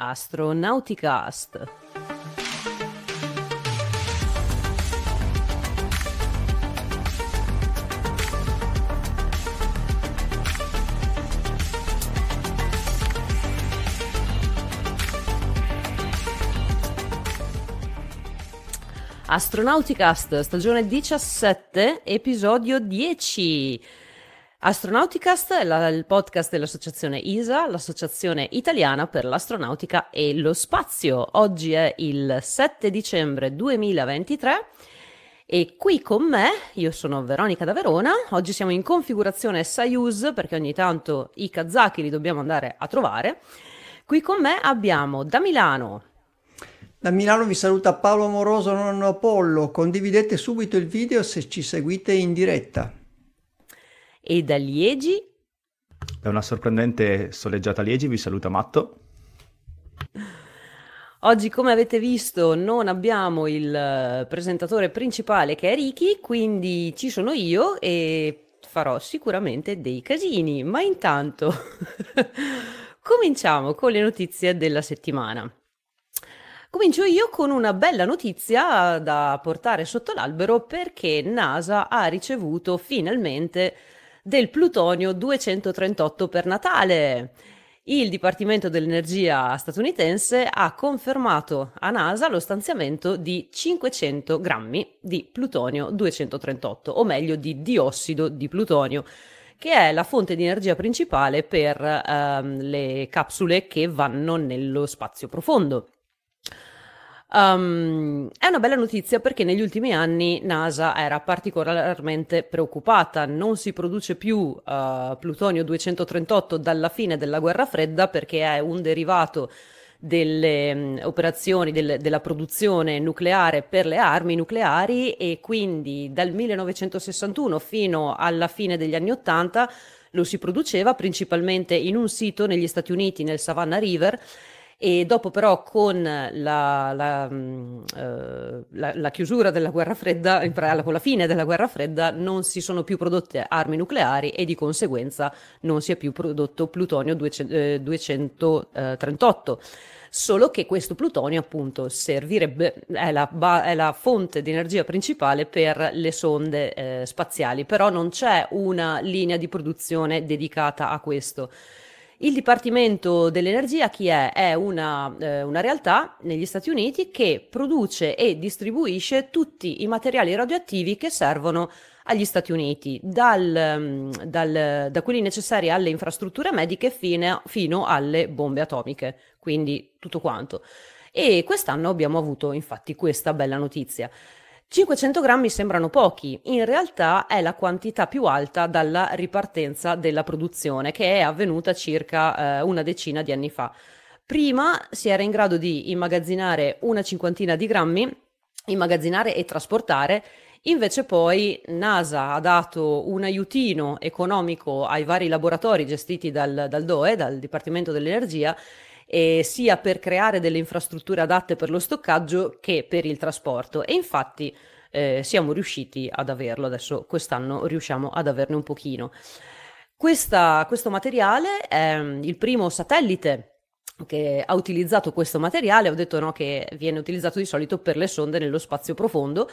Astronauticast. Astronauticast, stagione 17, episodio 10. Astronauticast è il podcast dell'associazione ISA, l'associazione italiana per l'astronautica e lo spazio. Oggi è il 7 dicembre 2023 e qui con me, io sono Veronica da Verona, oggi siamo in configurazione Soyuz perché ogni tanto i kazaki li dobbiamo andare a trovare. Qui con me abbiamo da Milano da Milano vi saluta Paolo Amoroso, nonno Apollo. Condividete subito il video se ci seguite in diretta. E da Liegi? Da una sorprendente soleggiata Liegi vi saluta Matto. Oggi, come avete visto, non abbiamo il eh, presentatore principale che è Ricky, quindi ci sono io e farò sicuramente dei casini. Ma intanto cominciamo con le notizie della settimana. Comincio io con una bella notizia da portare sotto l'albero perché NASA ha ricevuto finalmente del plutonio 238 per Natale. Il Dipartimento dell'Energia statunitense ha confermato a NASA lo stanziamento di 500 grammi di plutonio 238, o meglio di diossido di plutonio, che è la fonte di energia principale per ehm, le capsule che vanno nello spazio profondo. Um, è una bella notizia perché negli ultimi anni NASA era particolarmente preoccupata, non si produce più uh, plutonio 238 dalla fine della guerra fredda perché è un derivato delle um, operazioni del, della produzione nucleare per le armi nucleari e quindi dal 1961 fino alla fine degli anni 80 lo si produceva principalmente in un sito negli Stati Uniti nel Savannah River e dopo però con la, la, uh, la, la, chiusura della guerra fredda, con la fine della guerra fredda non si sono più prodotte armi nucleari e di conseguenza non si è più prodotto plutonio 200, 238 solo che questo plutonio appunto servirebbe, è la, è la fonte di energia principale per le sonde eh, spaziali, però non c'è una linea di produzione dedicata a questo. Il Dipartimento dell'Energia chi è? È una, eh, una, realtà negli Stati Uniti che produce e distribuisce tutti i materiali radioattivi che servono agli Stati Uniti, dal, mm, dal, da quelli necessari alle infrastrutture mediche fino, fino alle bombe atomiche, quindi tutto quanto. E quest'anno abbiamo avuto infatti questa bella notizia. 500 grammi sembrano pochi, in realtà è la quantità più alta dalla ripartenza della produzione, che è avvenuta circa eh, una decina di anni fa. Prima si era in grado di immagazzinare una cinquantina di grammi, immagazzinare e trasportare, invece poi NASA ha dato un aiutino economico ai vari laboratori gestiti dal, dal DOE, dal Dipartimento dell'Energia, eh, sia per creare delle infrastrutture adatte per lo stoccaggio che per il trasporto. E infatti eh, siamo riusciti ad averlo, adesso quest'anno riusciamo ad averne un pochino. Questa, questo materiale è il primo satellite che ha utilizzato questo materiale, ho detto no, che viene utilizzato di solito per le sonde nello spazio profondo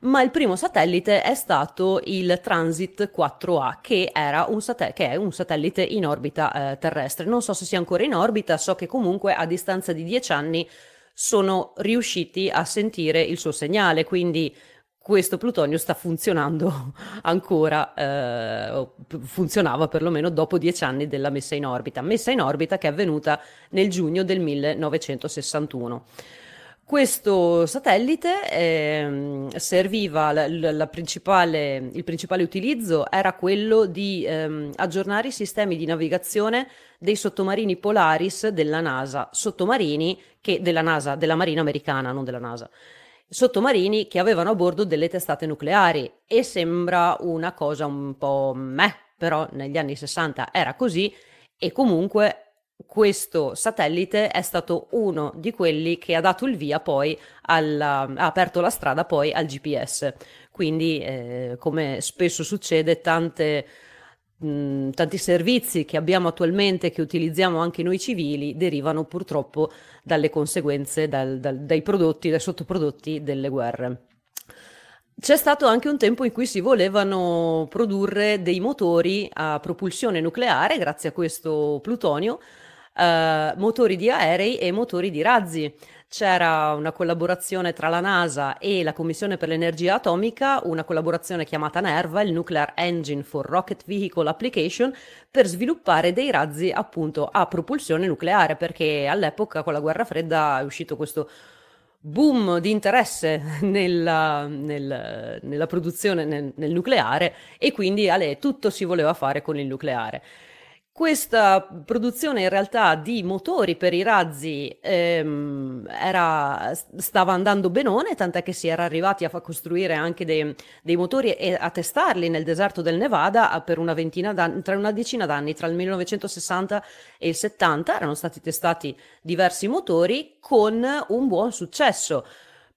ma il primo satellite è stato il Transit 4A, che, sat- che è un satellite in orbita eh, terrestre. Non so se sia ancora in orbita, so che comunque a distanza di dieci anni sono riusciti a sentire il suo segnale, quindi questo plutonio sta funzionando ancora, eh, funzionava perlomeno dopo dieci anni della messa in orbita, messa in orbita che è avvenuta nel giugno del 1961. Questo satellite eh, serviva, la, la principale, il principale utilizzo era quello di ehm, aggiornare i sistemi di navigazione dei sottomarini Polaris della NASA, sottomarini che, della NASA, della Marina americana, non della NASA, sottomarini che avevano a bordo delle testate nucleari. E sembra una cosa un po' meh, però negli anni 60 era così e comunque questo satellite è stato uno di quelli che ha dato il via poi alla, ha aperto la strada poi al GPS. Quindi, eh, come spesso succede, tante, mh, tanti servizi che abbiamo attualmente, che utilizziamo anche noi civili, derivano purtroppo dalle conseguenze, dal, dal, dai prodotti, dai sottoprodotti delle guerre. C'è stato anche un tempo in cui si volevano produrre dei motori a propulsione nucleare, grazie a questo plutonio, eh, motori di aerei e motori di razzi c'era una collaborazione tra la NASA e la Commissione per l'Energia Atomica, una collaborazione chiamata NERVA, il Nuclear Engine for Rocket Vehicle Application, per sviluppare dei razzi appunto a propulsione nucleare, perché all'epoca con la guerra fredda è uscito questo boom di interesse nella, nel, nella produzione nel, nel, nucleare e quindi ale, tutto si voleva fare con il nucleare. Questa produzione in realtà di motori per i razzi ehm, era, stava andando benone, tant'è che si era arrivati a costruire anche dei, dei, motori e a testarli nel deserto del Nevada per una ventina d'anni, tra una decina d'anni, tra il 1960 e il 70, erano stati testati diversi motori con un buon successo.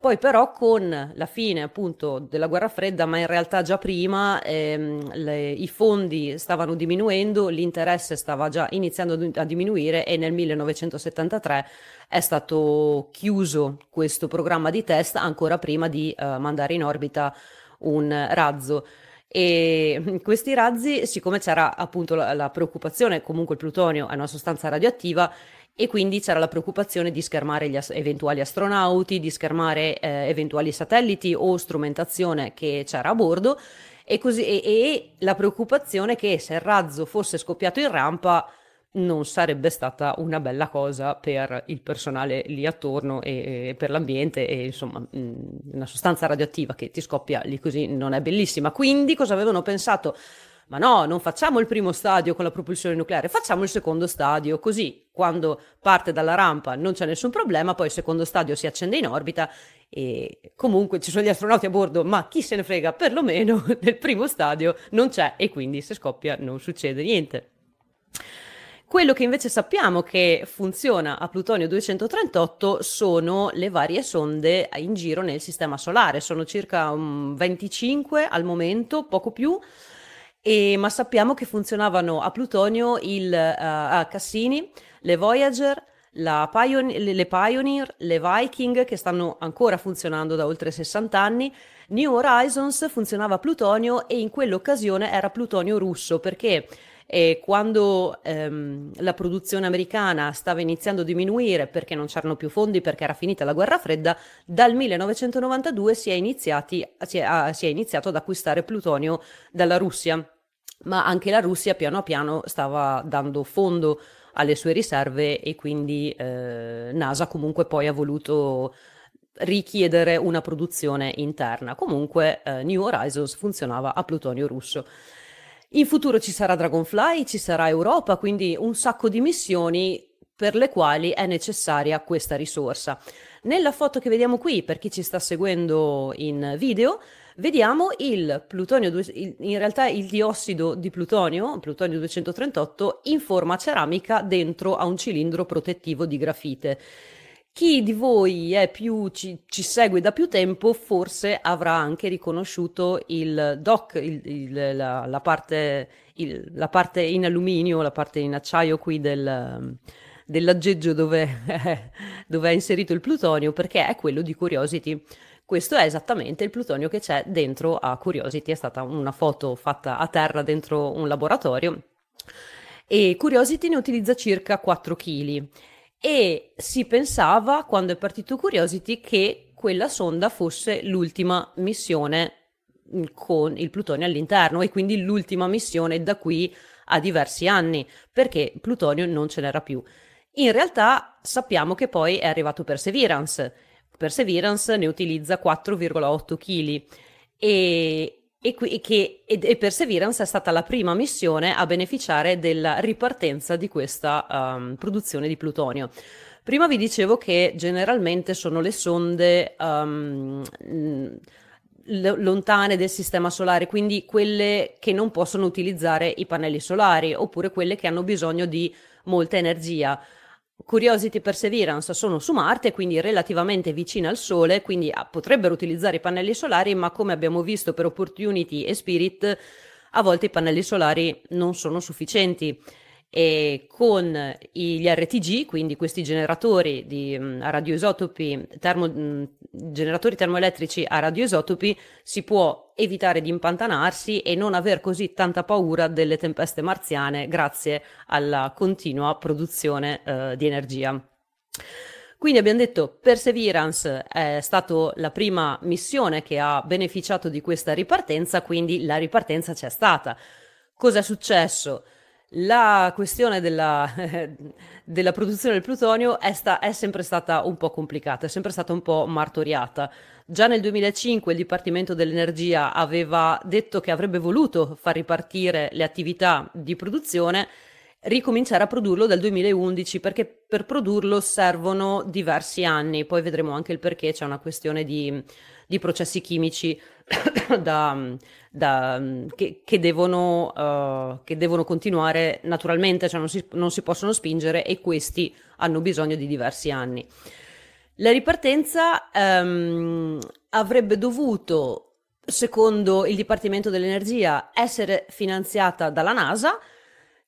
Poi però con la fine appunto della guerra fredda, ma in realtà già prima, ehm, le, i fondi stavano diminuendo, l'interesse stava già iniziando a diminuire e nel 1973 è stato chiuso questo programma di test ancora prima di uh, mandare in orbita un razzo. E questi razzi, siccome c'era appunto la, la preoccupazione, comunque il plutonio è una sostanza radioattiva, e quindi c'era la preoccupazione di schermare gli as- eventuali astronauti, di schermare eh, eventuali satelliti o strumentazione che c'era a bordo e, così, e, e la preoccupazione che se il razzo fosse scoppiato in rampa non sarebbe stata una bella cosa per il personale lì attorno e, e per l'ambiente e insomma mh, una sostanza radioattiva che ti scoppia lì così non è bellissima. Quindi cosa avevano pensato? Ma no, non facciamo il primo stadio con la propulsione nucleare, facciamo il secondo stadio, così. Quando parte dalla rampa non c'è nessun problema, poi il secondo stadio si accende in orbita e comunque ci sono gli astronauti a bordo, ma chi se ne frega, perlomeno nel primo stadio non c'è e quindi se scoppia non succede niente. Quello che invece sappiamo che funziona a Plutonio 238 sono le varie sonde in giro nel sistema solare, sono circa 25 al momento, poco più, e, ma sappiamo che funzionavano a Plutonio il, uh, Cassini, le Voyager, Pioneer, le Pioneer, le Viking che stanno ancora funzionando da oltre 60 anni. New Horizons funzionava a Plutonio e in quell'occasione era Plutonio russo perché eh, quando ehm, la produzione americana stava iniziando a diminuire perché non c'erano più fondi perché era finita la guerra fredda, dal 1992 si è, iniziati, si è, si è iniziato ad acquistare plutonio dalla Russia ma anche la Russia piano piano stava dando fondo alle sue riserve e quindi eh, NASA comunque poi ha voluto richiedere una produzione interna. Comunque eh, New Horizons funzionava a plutonio russo. In futuro ci sarà Dragonfly, ci sarà Europa, quindi un sacco di missioni per le quali è necessaria questa risorsa. Nella foto che vediamo qui, per chi ci sta seguendo in video, vediamo il plutonio, in realtà il diossido di plutonio, plutonio 238, in forma ceramica dentro a un cilindro protettivo di grafite. Chi di voi più, ci, ci, segue da più tempo forse avrà anche riconosciuto il DOC, il, il, la, la, parte, la, parte, in alluminio, la parte in acciaio qui del, dell'aggeggio dove, dove è inserito il plutonio, perché è quello di Curiosity. Questo è esattamente il plutonio che c'è dentro a Curiosity, è stata una foto fatta a terra dentro un laboratorio e Curiosity ne utilizza circa 4 kg e si pensava quando è partito Curiosity che quella sonda fosse l'ultima missione con il plutonio all'interno e quindi l'ultima missione da qui a diversi anni perché plutonio non ce n'era più. In realtà sappiamo che poi è arrivato Perseverance Perseverance ne utilizza 4,8 kg e, e, che, e, Perseverance è stata la prima missione a beneficiare della ripartenza di questa um, produzione di plutonio. Prima vi dicevo che generalmente sono le sonde um, lontane del sistema solare, quindi quelle che non possono utilizzare i pannelli solari oppure quelle che hanno bisogno di molta energia. Curiosity Perseverance sono su Marte, quindi relativamente vicine al Sole, quindi ah, potrebbero utilizzare i pannelli solari, ma come abbiamo visto per Opportunity e Spirit a volte i pannelli solari non sono sufficienti e con gli RTG, quindi questi generatori di mh, radioisotopi, termo, mh, generatori termoelettrici a radioisotopi, si può evitare di impantanarsi e non aver così tanta paura delle tempeste marziane grazie alla continua produzione eh, di energia. Quindi abbiamo detto Perseverance è stata la prima missione che ha beneficiato di questa ripartenza, quindi la ripartenza c'è stata. Cosa è successo? La questione della, della produzione del plutonio è, sta, è, sempre stata un po' complicata, è sempre stata un po' martoriata. Già nel 2005 il Dipartimento dell'Energia aveva detto che avrebbe voluto far ripartire le attività di produzione, ricominciare a produrlo dal 2011 perché per produrlo servono diversi anni, poi vedremo anche il perché, c'è una questione di, di processi chimici da, da, che, che, devono, uh, che, devono, continuare naturalmente, cioè non si, non si possono spingere e questi hanno bisogno di diversi anni. La ripartenza um, avrebbe dovuto, secondo il Dipartimento dell'Energia, essere finanziata dalla NASA,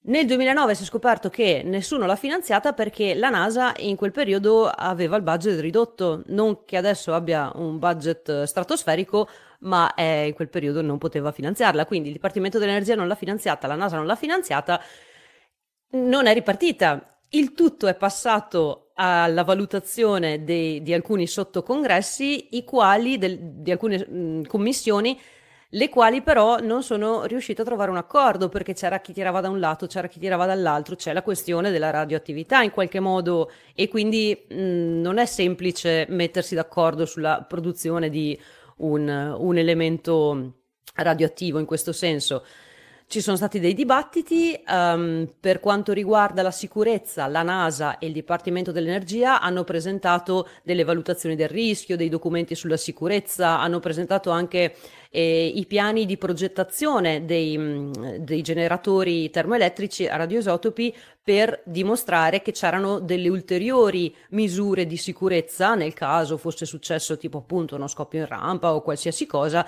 nel 2009 si è scoperto che nessuno l'ha finanziata perché la NASA in quel periodo aveva il budget ridotto, non che adesso abbia un budget stratosferico, ma eh, in quel periodo non poteva finanziarla. Quindi il Dipartimento dell'Energia non l'ha finanziata, la NASA non l'ha finanziata, non è ripartita. Il tutto è passato alla valutazione dei, di alcuni sottocongressi, i quali, del, di alcune mh, commissioni, le quali però non sono riuscite a trovare un accordo perché c'era chi tirava da un lato, c'era chi tirava dall'altro, c'è la questione della radioattività in qualche modo e quindi mh, non è semplice mettersi d'accordo sulla produzione di un, un elemento radioattivo in questo senso. Ci sono stati dei dibattiti um, per quanto riguarda la sicurezza, la NASA e il Dipartimento dell'Energia hanno presentato delle valutazioni del rischio, dei documenti sulla sicurezza, hanno presentato anche eh, i piani di progettazione dei, mm, dei generatori termoelettrici a radioisotopi per dimostrare che c'erano delle ulteriori misure di sicurezza nel caso fosse successo tipo appunto uno scoppio in rampa o qualsiasi cosa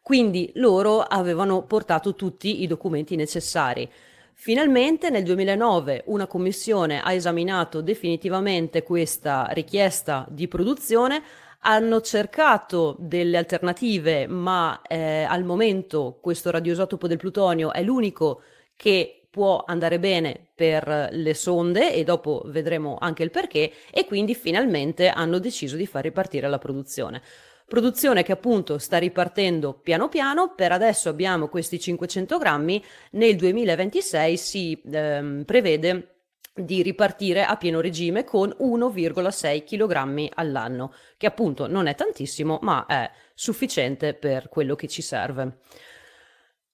quindi loro avevano portato tutti i documenti necessari. Finalmente nel 2009 una commissione ha esaminato definitivamente questa richiesta di produzione, hanno cercato delle alternative, ma eh, al momento questo radioisotopo del plutonio è l'unico che può andare bene per le sonde e dopo vedremo anche il perché e quindi finalmente hanno deciso di far ripartire la produzione. Produzione che appunto sta ripartendo piano piano, per adesso abbiamo questi 500 grammi, nel 2026 si ehm, prevede di ripartire a pieno regime con 1,6 kg all'anno, che appunto non è tantissimo, ma è sufficiente per quello che ci serve.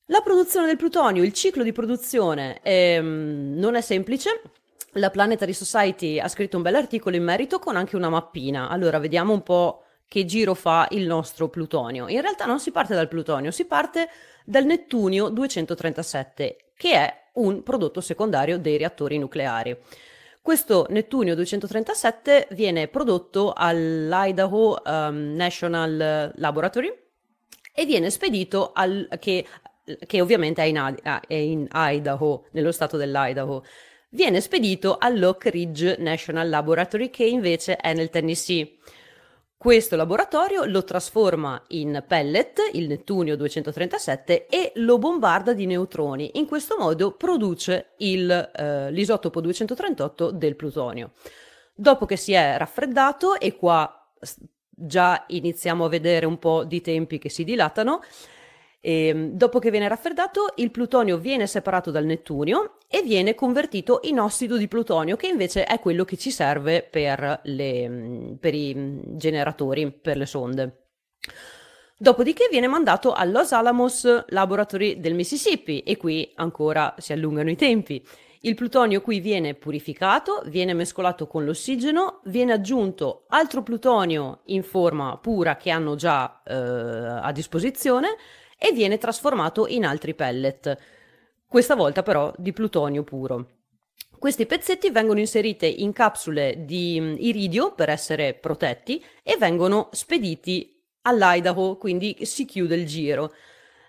La produzione del plutonio, il ciclo di produzione ehm, non è semplice. La Planetary Society ha scritto un bell'articolo in merito con anche una mappina. Allora, vediamo un po' che giro fa il nostro plutonio. In realtà non si parte dal plutonio, si parte dal nettunio 237, che è un prodotto secondario dei reattori nucleari. Questo nettunio 237 viene prodotto all'Idaho um, National Laboratory e viene spedito al, che, che ovviamente è in, è in Idaho, nello stato dell'Idaho. Viene spedito all'Oak Ridge National Laboratory che invece è nel Tennessee. Questo laboratorio lo trasforma in pellet, il nettunio 237, e lo bombarda di neutroni. In questo modo produce il, eh, l'isotopo 238 del plutonio. Dopo che si è raffreddato, e qua già iniziamo a vedere un po' di tempi che si dilatano, e, ehm, dopo che viene raffreddato, il plutonio viene separato dal nettunio e viene convertito in ossido di plutonio, che invece è quello che ci serve per, le, per i generatori, per le sonde. Dopodiché viene mandato al Los Alamos Laboratory del Mississippi e qui ancora si allungano i tempi. Il plutonio qui viene purificato, viene mescolato con l'ossigeno, viene aggiunto altro plutonio in forma pura che hanno già eh, a disposizione e viene trasformato in altri pellet, questa volta però di plutonio puro. Questi pezzetti vengono inseriti in capsule di mm, iridio per essere protetti e vengono spediti all'Idaho, quindi si chiude il giro.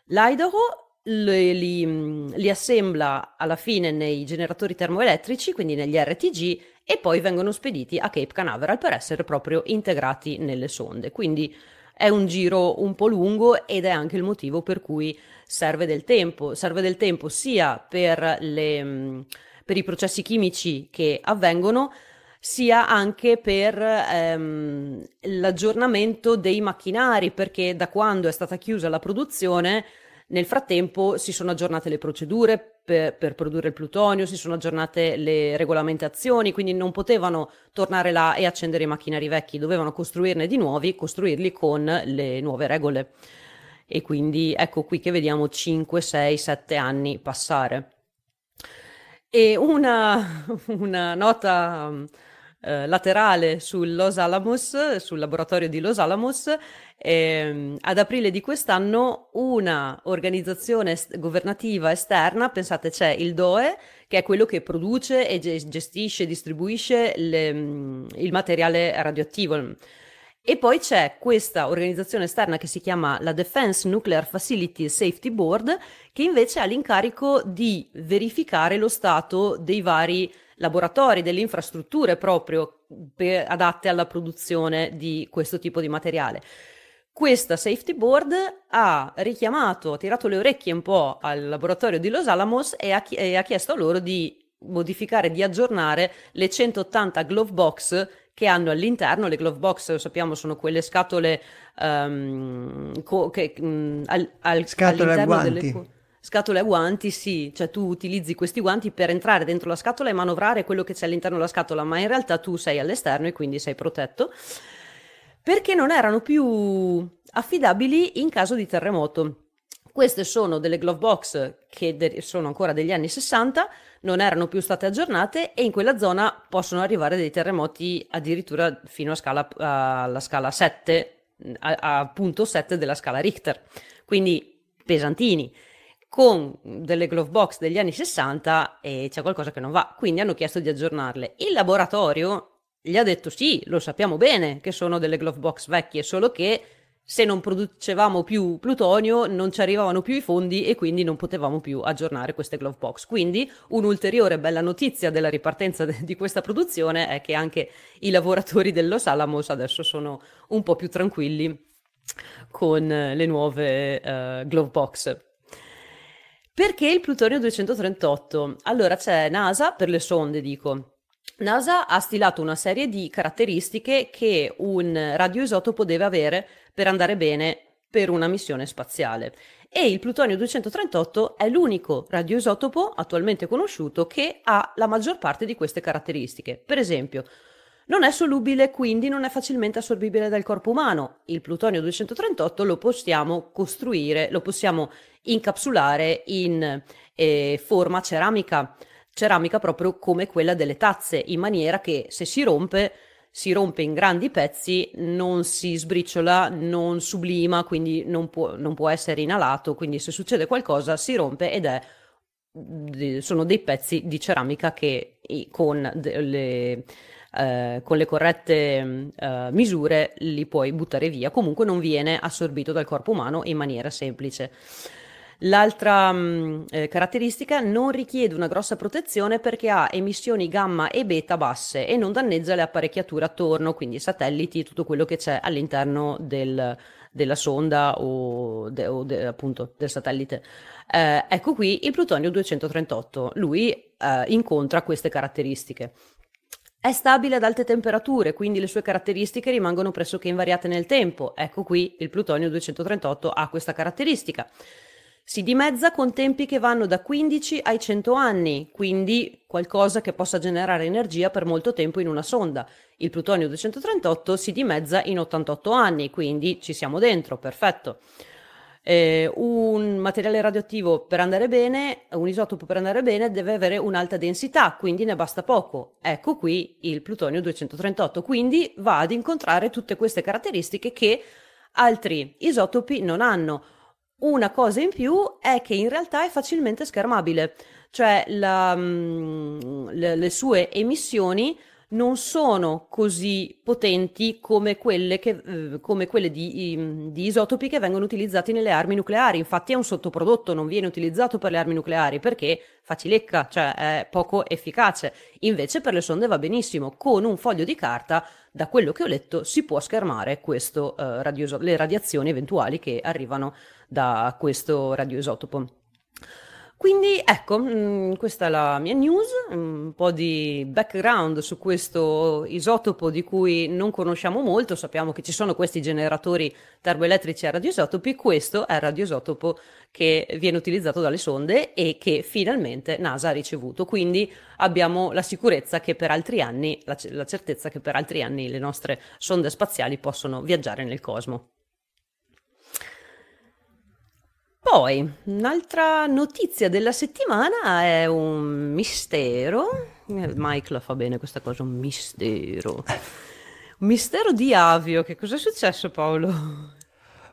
L'Idaho li, li, li, assembla alla fine nei generatori termoelettrici, quindi negli RTG, e poi vengono spediti a Cape Canaveral per essere proprio integrati nelle sonde. Quindi è un giro un po' lungo ed è anche il motivo per cui serve del tempo. Serve del tempo sia per, le, per i processi chimici che avvengono, sia anche per ehm, l'aggiornamento dei macchinari, perché da quando è stata chiusa la produzione, nel frattempo si sono aggiornate le procedure per, per, produrre il plutonio, si sono aggiornate le regolamentazioni, quindi non potevano tornare là e accendere i macchinari vecchi, dovevano costruirne di nuovi, costruirli con le nuove regole. E quindi ecco qui che vediamo 5, 6, 7 anni passare. E una, una nota eh, laterale su Los Alamos, sul laboratorio di Los Alamos, ehm, ad aprile di quest'anno una organizzazione est- governativa esterna, pensate c'è il DOE, che è quello che produce e gestisce, distribuisce le, mm, il materiale radioattivo. E poi c'è questa organizzazione esterna che si chiama la Defense Nuclear Facility Safety Board, che invece ha l'incarico di verificare lo stato dei vari laboratori, delle infrastrutture proprio per, adatte alla produzione di questo tipo di materiale. Questa safety board ha richiamato, ha tirato le orecchie un po' al laboratorio di Los Alamos e ha, e ha chiesto loro di modificare, di aggiornare le 180 glove box che hanno all'interno, le glove box lo sappiamo sono quelle scatole um, co- che, um, al, al, scatole all'interno delle Scatole a guanti, sì, cioè tu utilizzi questi guanti per entrare dentro la scatola e manovrare quello che c'è all'interno della scatola, ma in realtà tu sei all'esterno e quindi sei protetto, perché non erano più affidabili in caso di terremoto. Queste sono delle glove box che de- sono ancora degli anni 60, non erano più state aggiornate e in quella zona possono arrivare dei terremoti addirittura fino a scala, alla scala 7, a, a punto 7 della scala Richter, quindi pesantini con delle glove box degli anni 60 e c'è qualcosa che non va, quindi hanno chiesto di aggiornarle. Il laboratorio gli ha detto sì, lo sappiamo bene che sono delle glove box vecchie, solo che se non producevamo più plutonio non ci arrivavano più i fondi e quindi non potevamo più aggiornare queste glove box. Quindi un'ulteriore bella notizia della ripartenza de- di questa produzione è che anche i lavoratori dello Salamos adesso sono un po' più tranquilli con le nuove uh, glove box. Perché il plutonio 238? Allora c'è NASA per le sonde, dico. NASA ha stilato una serie di caratteristiche che un radioisotopo deve avere per andare bene per una missione spaziale. E il plutonio 238 è l'unico radioisotopo attualmente conosciuto che ha la maggior parte di queste caratteristiche. Per esempio, non è solubile, quindi non è facilmente assorbibile dal corpo umano. Il plutonio 238 lo possiamo costruire, lo possiamo incapsulare in eh, forma ceramica, ceramica proprio come quella delle tazze, in maniera che se si rompe si rompe in grandi pezzi, non si sbriciola, non sublima, quindi non può, non può essere inalato, quindi se succede qualcosa si rompe ed è sono dei pezzi di ceramica che con le eh, con le corrette eh, misure li puoi buttare via, comunque non viene assorbito dal corpo umano in maniera semplice. L'altra mh, mm, eh, caratteristica non richiede una grossa protezione perché ha emissioni gamma e beta basse e non danneggia le apparecchiature attorno, quindi satelliti e tutto quello che c'è all'interno del, della sonda o, de, o de, appunto del satellite. Eh, ecco qui il plutonio 238, lui eh, incontra queste caratteristiche. È stabile ad alte temperature, quindi le sue caratteristiche rimangono pressoché invariate nel tempo. Ecco qui il plutonio 238 ha questa caratteristica. Si dimezza con tempi che vanno da 15 ai 100 anni, quindi qualcosa che possa generare energia per molto tempo in una sonda. Il plutonio 238 si dimezza in 88 anni, quindi ci siamo dentro, perfetto eh, un materiale radioattivo per andare bene, un isotopo per andare bene deve avere un'alta densità, quindi ne basta poco. Ecco qui il plutonio 238, quindi va ad incontrare tutte queste caratteristiche che altri isotopi non hanno. Una cosa in più è che in realtà è facilmente schermabile, cioè la, mm, le, le sue emissioni non sono così potenti come quelle, che, eh, come quelle di, di, isotopi che vengono utilizzati nelle armi nucleari. Infatti è un sottoprodotto, non viene utilizzato per le armi nucleari perché facilecca, cioè è poco efficace. Invece per le sonde va benissimo. Con un foglio di carta, da quello che ho letto, si può schermare questo, eh, radioiso- le radiazioni eventuali che arrivano da questo radioisotopo. Quindi ecco, mm, questa è la mia news, un po' di background su questo isotopo di cui non conosciamo molto, sappiamo che ci sono questi generatori termoelettrici a radioisotopi, questo è il radioisotopo che viene utilizzato dalle sonde e che finalmente NASA ha ricevuto, quindi abbiamo la sicurezza che per altri anni, la, la certezza che per altri anni le nostre sonde spaziali possono viaggiare nel cosmo. Poi, un'altra notizia della settimana è un mistero. Mike la fa bene questa cosa, un mistero. Un mistero di Avio. Che cosa è successo, Paolo?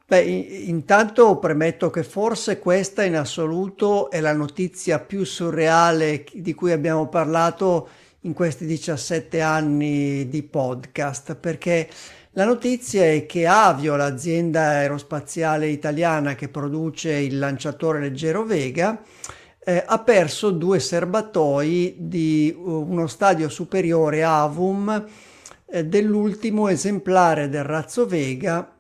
Beh, intanto premetto che forse questa in assoluto è la notizia più surreale di cui abbiamo parlato in questi 17 anni di podcast, perché la notizia è che Avio, l'azienda aerospaziale italiana che produce il lanciatore leggero Vega, eh, ha perso due serbatoi di uno stadio superiore Avum eh, dell'ultimo esemplare del razzo Vega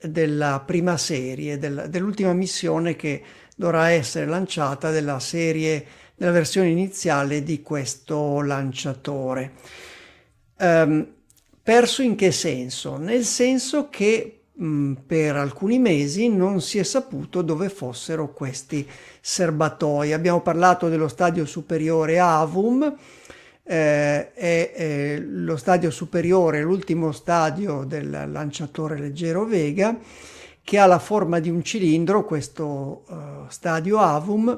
della prima serie, del, dell'ultima missione che dovrà essere lanciata della serie, della versione iniziale di questo lanciatore. Um, Perso in che senso? Nel senso che mh, per alcuni mesi non si è saputo dove fossero questi serbatoi. Abbiamo parlato dello stadio superiore Avum, eh, è, è lo stadio superiore, l'ultimo stadio del lanciatore leggero Vega, che ha la forma di un cilindro, questo uh, stadio Avum,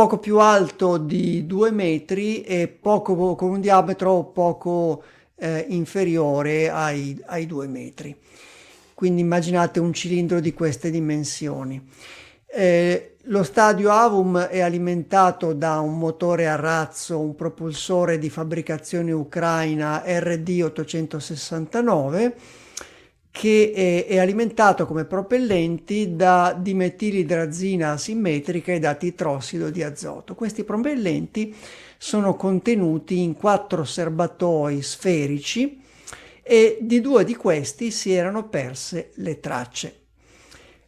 poco più alto di due metri e poco, con un diametro poco eh, inferiore ai, ai due metri. Quindi immaginate un cilindro di queste dimensioni. Eh, lo stadio Avum è alimentato da un motore a razzo, un propulsore di fabbricazione ucraina RD 869 che è, è, alimentato come propellenti da dimetilidrazina asimmetrica e da titrossido di azoto. Questi propellenti sono contenuti in quattro serbatoi sferici e di due di questi si erano perse le tracce.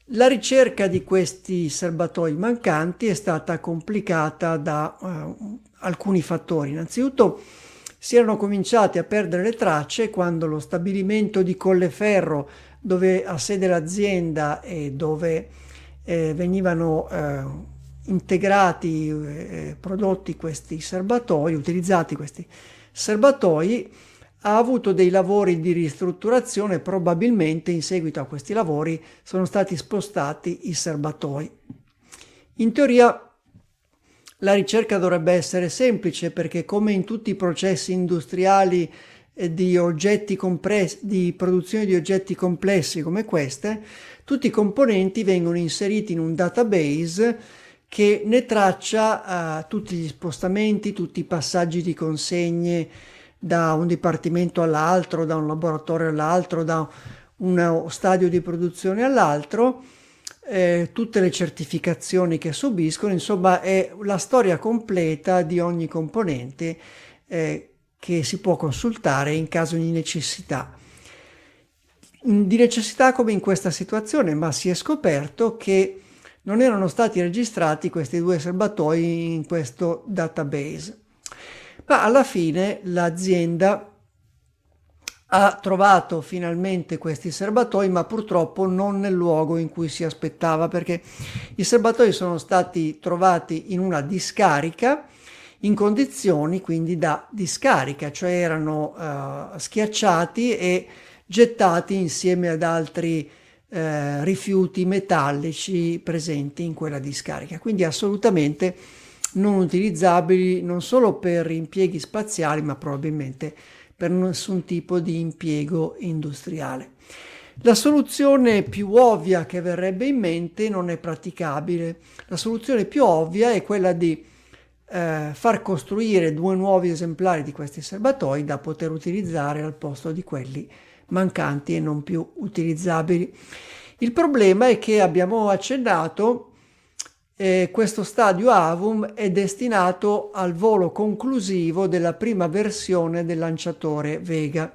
La ricerca di questi serbatoi mancanti è stata complicata da uh, alcuni fattori. Innanzitutto si erano cominciati a perdere le tracce quando lo stabilimento di Colleferro, dove ha sede l'azienda e dove eh, venivano eh, integrati, eh, prodotti questi serbatoi, utilizzati questi serbatoi, ha avuto dei lavori di ristrutturazione, probabilmente in seguito a questi lavori sono stati spostati i serbatoi. In teoria la ricerca dovrebbe essere semplice perché come in tutti i processi industriali eh, di, oggetti compressi, di produzione di oggetti complessi come queste, tutti i componenti vengono inseriti in un database che ne traccia uh, tutti gli spostamenti, tutti i passaggi di consegne da un dipartimento all'altro, da un laboratorio all'altro, da uno stadio di produzione all'altro eh, tutte le certificazioni che subiscono, insomma è la storia completa di ogni componente eh, che si può consultare in caso di necessità. Di necessità come in questa situazione, ma si è scoperto che non erano stati registrati questi due serbatoi in questo database. Ma alla fine l'azienda ha trovato finalmente questi serbatoi, ma purtroppo non nel luogo in cui si aspettava, perché i serbatoi sono stati trovati in una discarica in condizioni quindi da discarica, cioè erano uh, schiacciati e gettati insieme ad altri uh, rifiuti metallici presenti in quella discarica, quindi assolutamente non utilizzabili non solo per impieghi spaziali, ma probabilmente per nessun tipo di impiego industriale. La soluzione più ovvia che verrebbe in mente non è praticabile. La soluzione più ovvia è quella di eh, far costruire due nuovi esemplari di questi serbatoi da poter utilizzare al posto di quelli mancanti e non più utilizzabili. Il problema è che abbiamo accennato eh, questo stadio Avum è destinato al volo conclusivo della prima versione del lanciatore Vega.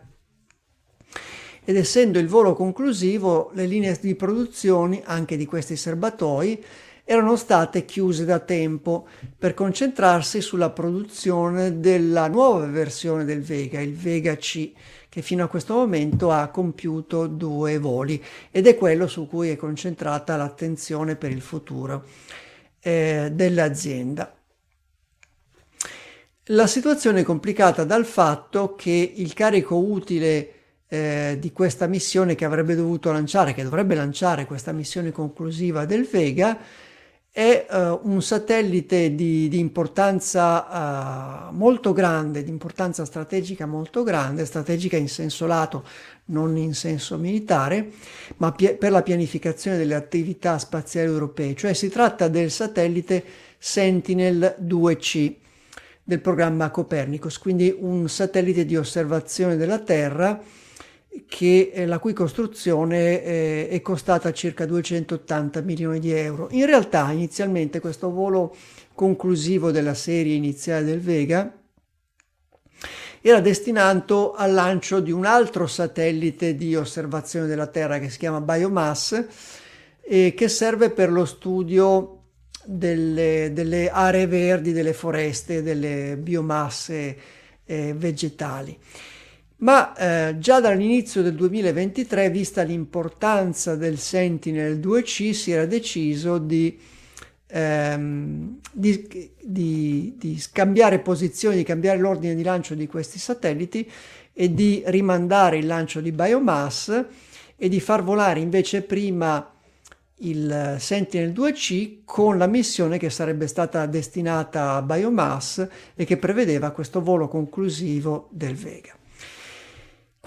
Ed essendo il volo conclusivo, le linee di produzione anche di questi serbatoi erano state chiuse da tempo per concentrarsi sulla produzione della nuova versione del Vega, il Vega C, che fino a questo momento ha compiuto due voli ed è quello su cui è concentrata l'attenzione per il futuro eh, dell'azienda. La situazione è complicata dal fatto che il carico utile eh, di questa missione che avrebbe dovuto lanciare, che dovrebbe lanciare questa missione conclusiva del Vega, è uh, un satellite di, di importanza uh, molto grande, di importanza strategica molto grande, strategica in senso lato, non in senso militare, ma pi- per la pianificazione delle attività spaziali europee, cioè si tratta del satellite Sentinel 2C del programma Copernicus, quindi un satellite di osservazione della Terra che, eh, la cui costruzione eh, è costata circa 280 milioni di euro. In realtà inizialmente questo volo conclusivo della serie iniziale del Vega era destinato al lancio di un altro satellite di osservazione della Terra che si chiama Biomass e che serve per lo studio delle, delle aree verdi, delle foreste, delle biomasse eh, vegetali. Ma eh, già dall'inizio del 2023, vista l'importanza del Sentinel 2C, si era deciso di, ehm, di, di, di scambiare posizioni, di cambiare l'ordine di lancio di questi satelliti e di rimandare il lancio di Biomass e di far volare invece prima il Sentinel 2C con la missione che sarebbe stata destinata a Biomass e che prevedeva questo volo conclusivo del Vega.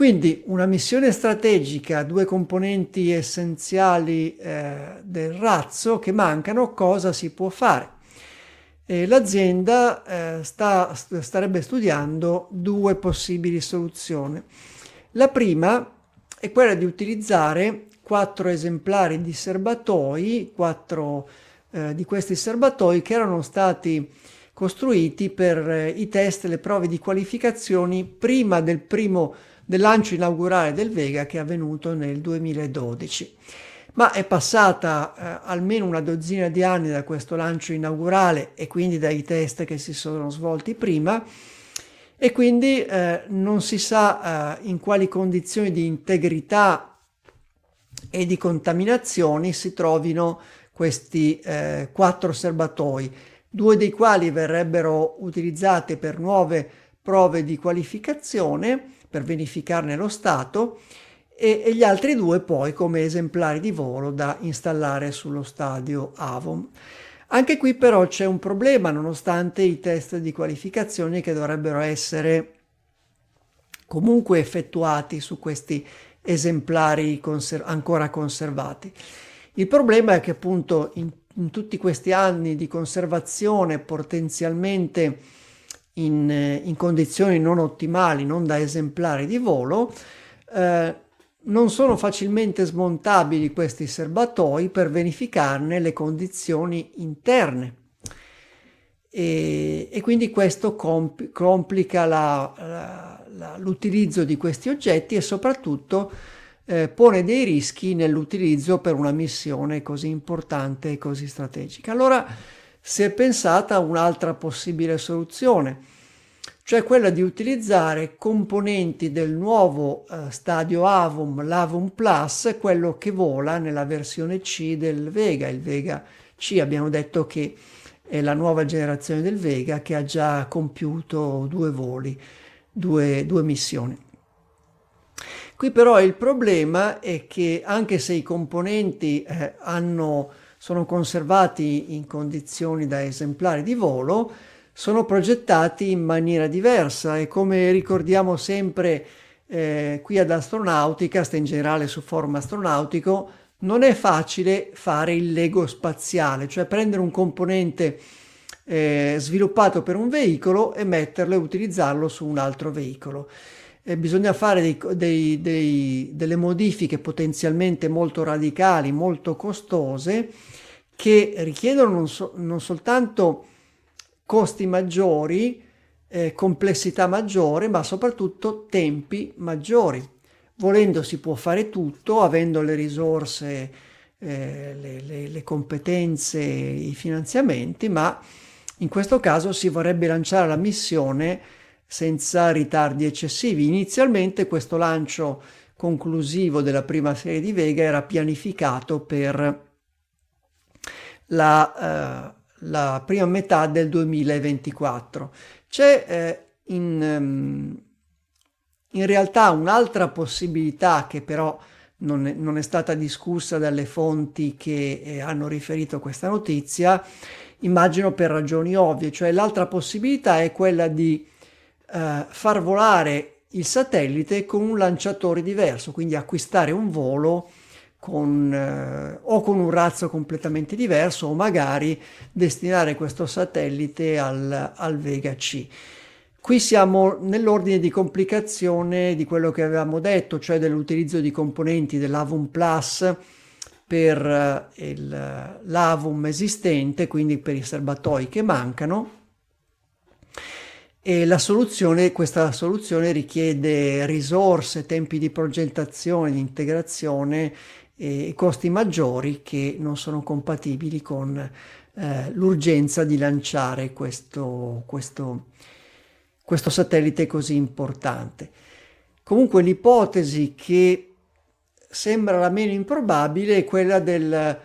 Quindi una missione strategica, due componenti essenziali eh, del razzo che mancano, cosa si può fare? E l'azienda eh, sta, starebbe studiando due possibili soluzioni. La prima è quella di utilizzare quattro esemplari di serbatoi, quattro eh, di questi serbatoi che erano stati costruiti per eh, i test le prove di qualificazioni prima del primo del lancio inaugurale del Vega che è avvenuto nel 2012. Ma è passata eh, almeno una dozzina di anni da questo lancio inaugurale e quindi dai test che si sono svolti prima e quindi eh, non si sa eh, in quali condizioni di integrità e di contaminazioni si trovino questi eh, quattro serbatoi, due dei quali verrebbero utilizzati per nuove prove di qualificazione per verificarne lo stato e, e, gli altri due poi come esemplari di volo da installare sullo stadio Avon. Anche qui però c'è un problema nonostante i test di qualificazione che dovrebbero essere comunque effettuati su questi esemplari conser- ancora conservati. Il problema è che appunto in, in tutti questi anni di conservazione potenzialmente in, in condizioni non ottimali, non da esemplari di volo, eh, non sono facilmente smontabili questi serbatoi per verificarne le condizioni interne. E, e quindi questo comp- complica la, la, la, l'utilizzo di questi oggetti e soprattutto eh, pone dei rischi nell'utilizzo per una missione così importante e così strategica. Allora, si è pensata a un'altra possibile soluzione, cioè quella di utilizzare componenti del nuovo eh, stadio Avum, l'Avum Plus, quello che vola nella versione C del Vega. Il Vega C abbiamo detto che è la nuova generazione del Vega che ha già compiuto due voli, due, due missioni. Qui però il problema è che anche se i componenti eh, hanno sono conservati in condizioni da esemplari di volo, sono progettati in maniera diversa e come ricordiamo sempre eh, qui ad Astronauticast, in generale su forum astronautico, non è facile fare il Lego spaziale, cioè prendere un componente eh, sviluppato per un veicolo e metterlo e utilizzarlo su un altro veicolo. Eh, bisogna fare dei, dei, dei, delle modifiche potenzialmente molto radicali, molto costose, che richiedono non, so, non soltanto costi maggiori, eh, complessità maggiore, ma soprattutto tempi maggiori. Volendo si può fare tutto, avendo le risorse, eh, le, le, le competenze, i finanziamenti, ma in questo caso si vorrebbe lanciare la missione senza ritardi eccessivi. Inizialmente questo lancio conclusivo della prima serie di Vega era pianificato per la, uh, la prima metà del 2024. C'è eh, in, um, in, realtà un'altra possibilità che però non è, non è, stata discussa dalle fonti che eh, hanno riferito questa notizia, immagino per ragioni ovvie, cioè l'altra possibilità è quella di eh, far volare il satellite con un lanciatore diverso, quindi acquistare un volo con, eh, o con un razzo completamente diverso o magari destinare questo satellite al, al Vega C. Qui siamo nell'ordine di complicazione di quello che avevamo detto, cioè dell'utilizzo di componenti dell'Avum Plus per eh, il, l'Avum esistente, quindi per i serbatoi che mancano. E la soluzione, questa soluzione richiede risorse, tempi di progettazione, di integrazione e costi maggiori che non sono compatibili con eh, l'urgenza di lanciare questo, questo, questo satellite così importante. Comunque l'ipotesi che sembra la meno improbabile è quella del,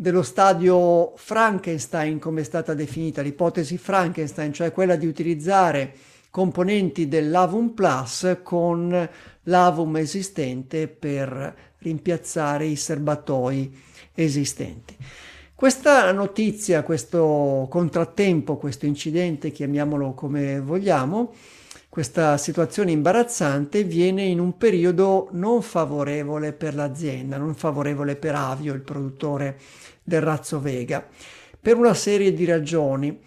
dello stadio Frankenstein, come è stata definita, l'ipotesi Frankenstein, cioè quella di utilizzare componenti dell'Avum Plus con l'Avum esistente per rimpiazzare i serbatoi esistenti. Questa notizia, questo contrattempo, questo incidente, chiamiamolo come vogliamo, questa situazione imbarazzante viene in un periodo non favorevole per l'azienda, non favorevole per Avio, il produttore del razzo Vega, per una serie di ragioni.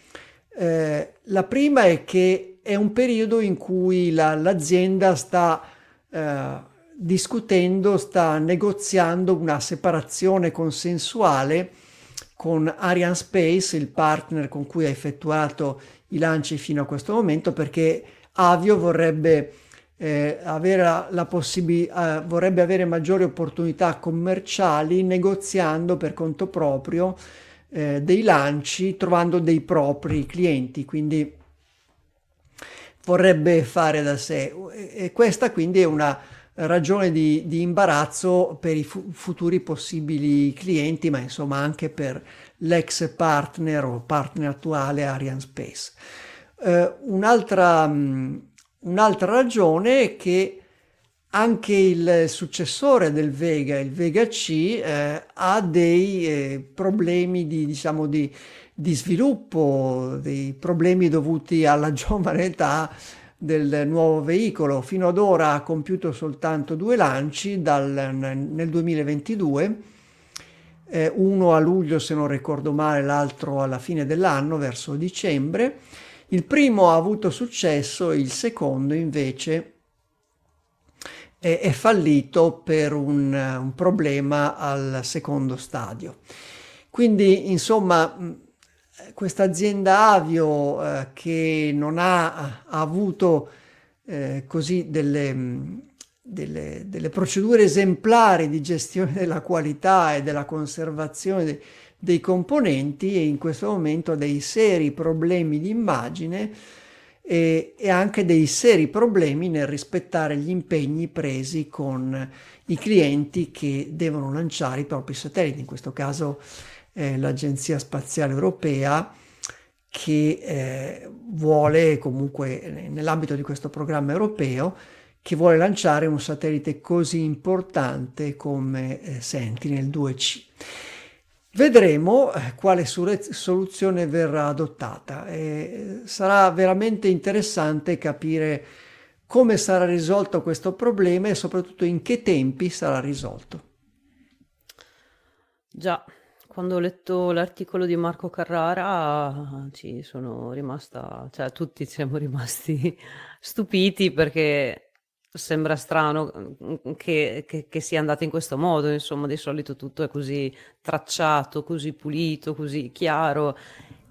Eh, la prima è che è un periodo in cui la, l'azienda sta eh, discutendo, sta negoziando una separazione consensuale con Ariane Space, il partner con cui ha effettuato i lanci fino a questo momento, perché Avio vorrebbe, eh, avere, la, la possib- eh, vorrebbe avere maggiori opportunità commerciali negoziando per conto proprio eh, dei lanci, trovando dei propri clienti, quindi vorrebbe fare da sé. E questa quindi è una ragione di, di imbarazzo per i fu- futuri possibili clienti, ma insomma anche per l'ex partner o partner attuale Ariane Space. Uh, un'altra, um, un'altra ragione è che anche il successore del Vega, il Vega C, eh, ha dei eh, problemi di, diciamo, di, di, sviluppo, dei problemi dovuti alla giovane età del nuovo veicolo. Fino ad ora ha compiuto soltanto due lanci dal, nel 2022, eh, uno a luglio se non ricordo male, l'altro alla fine dell'anno, verso dicembre. Il primo ha avuto successo, il secondo invece è, è fallito per un, un problema al secondo stadio. Quindi, insomma, questa azienda avio eh, che non ha, ha avuto eh, così delle, delle, delle, procedure esemplari di gestione della qualità e della conservazione dei componenti e in questo momento dei seri problemi di immagine e, e anche dei seri problemi nel rispettare gli impegni presi con i clienti che devono lanciare i propri satelliti, in questo caso eh, l'Agenzia Spaziale Europea che eh, vuole comunque nell'ambito di questo programma europeo che vuole lanciare un satellite così importante come eh, Sentinel 2C. Vedremo eh, quale soluzione verrà adottata. Eh, sarà veramente interessante capire come sarà risolto questo problema e soprattutto in che tempi sarà risolto. Già, quando ho letto l'articolo di Marco Carrara ci sono rimasta, cioè tutti siamo rimasti stupiti perché sembra strano che, che, che sia andato in questo modo, insomma di solito tutto è così tracciato, così pulito, così chiaro